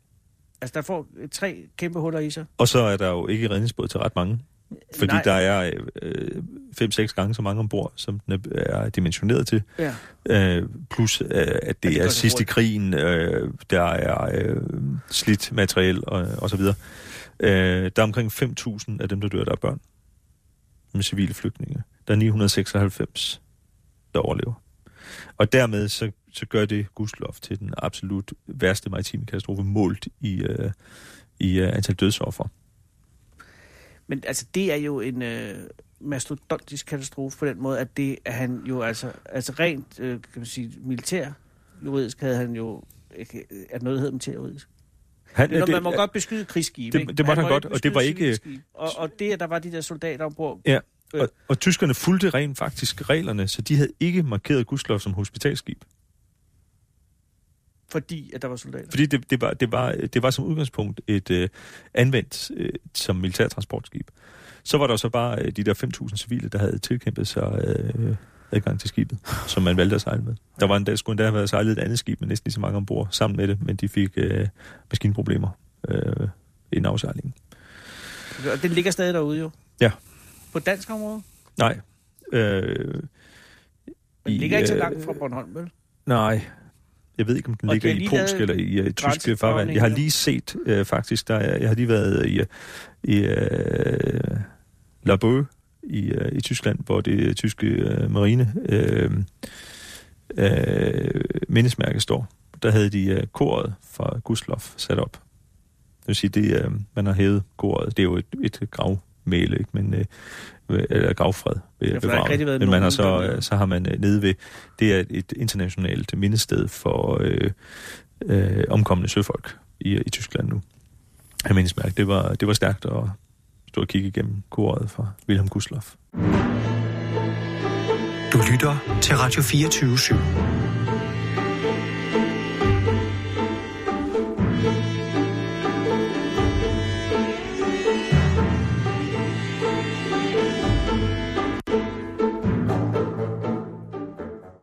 Altså, der får tre kæmpe huller i sig. Og så er der jo ikke redningsbåd til ret mange. Fordi Nej. Der er øh, 5-6 gange så mange ombord, som den er, er dimensioneret til. Ja. Øh, plus, øh, at Ja, det, det det er sidst i krigen, øh, der er øh, slidt materiel og, og så videre. Øh, der er omkring 5.000 af dem, der dør, der er børn. Med civile flygtninge. Der er 996, der overlever. Og dermed så, så gør det Guslov til den absolut værste maritime katastrofe målt i, øh, i øh, antal dødsoffer. Men altså, det er jo en øh, mastodontisk katastrofe på den måde, at det er han jo altså, altså rent, øh, kan man sige, militær juridisk havde han jo, ikke, at noget hedder militær juridisk. Han, Det, man må godt beskyde krigsskibe, det- ikke? det måtte han må godt, og det var ikke-. Og, og det, at der var de der soldater ombord, Ja, og, og tyskerne fulgte rent faktisk reglerne, så de havde ikke markeret Guslov som hospitalskib. Fordi at der var soldater. Fordi det, det, var, det, var, det var som udgangspunkt et øh, anvendt øh, som militærtransportskib. Så var der så bare øh, de der 5.000 civile, der havde tilkæmpet sig øh, adgang til skibet, som man valgte at sejle med. Der var en dag, skulle endda have været sejlet et andet skib med næsten lige så mange ombord sammen med det, men de fik øh, maskinproblemer øh, inden afsejlingen. Og den ligger stadig derude jo. Ja. På dansk område. Nej. Øh, den ligger ikke så øh, langt fra Bornholm, vel? Nej. Jeg ved ikke, om den Og ligger i polsk eller i uh, tysk grænsedragning, farvand. Jeg har lige set, uh, faktisk, der er, jeg har lige været i, uh, i uh, La i, uh, i Tyskland, hvor det tyske uh, marine uh, uh, mindesmærke står. Der havde de uh, koret fra Guslov sat op. Det vil sige, det, uh, man har hævet koret. Det er jo et, et gravmæle, ikke? Men, uh, eller gravfred ved, Ja, Men man har så, øh, så har man øh, nede ved, det er et internationalt mindested for øh, øh, omkomne søfolk i, i Tyskland nu. Jeg mindesmærke, det var, det var stærkt at stå og kigge igennem koret fra Wilhelm Gustloff. Du lytter til Radio 24 /7.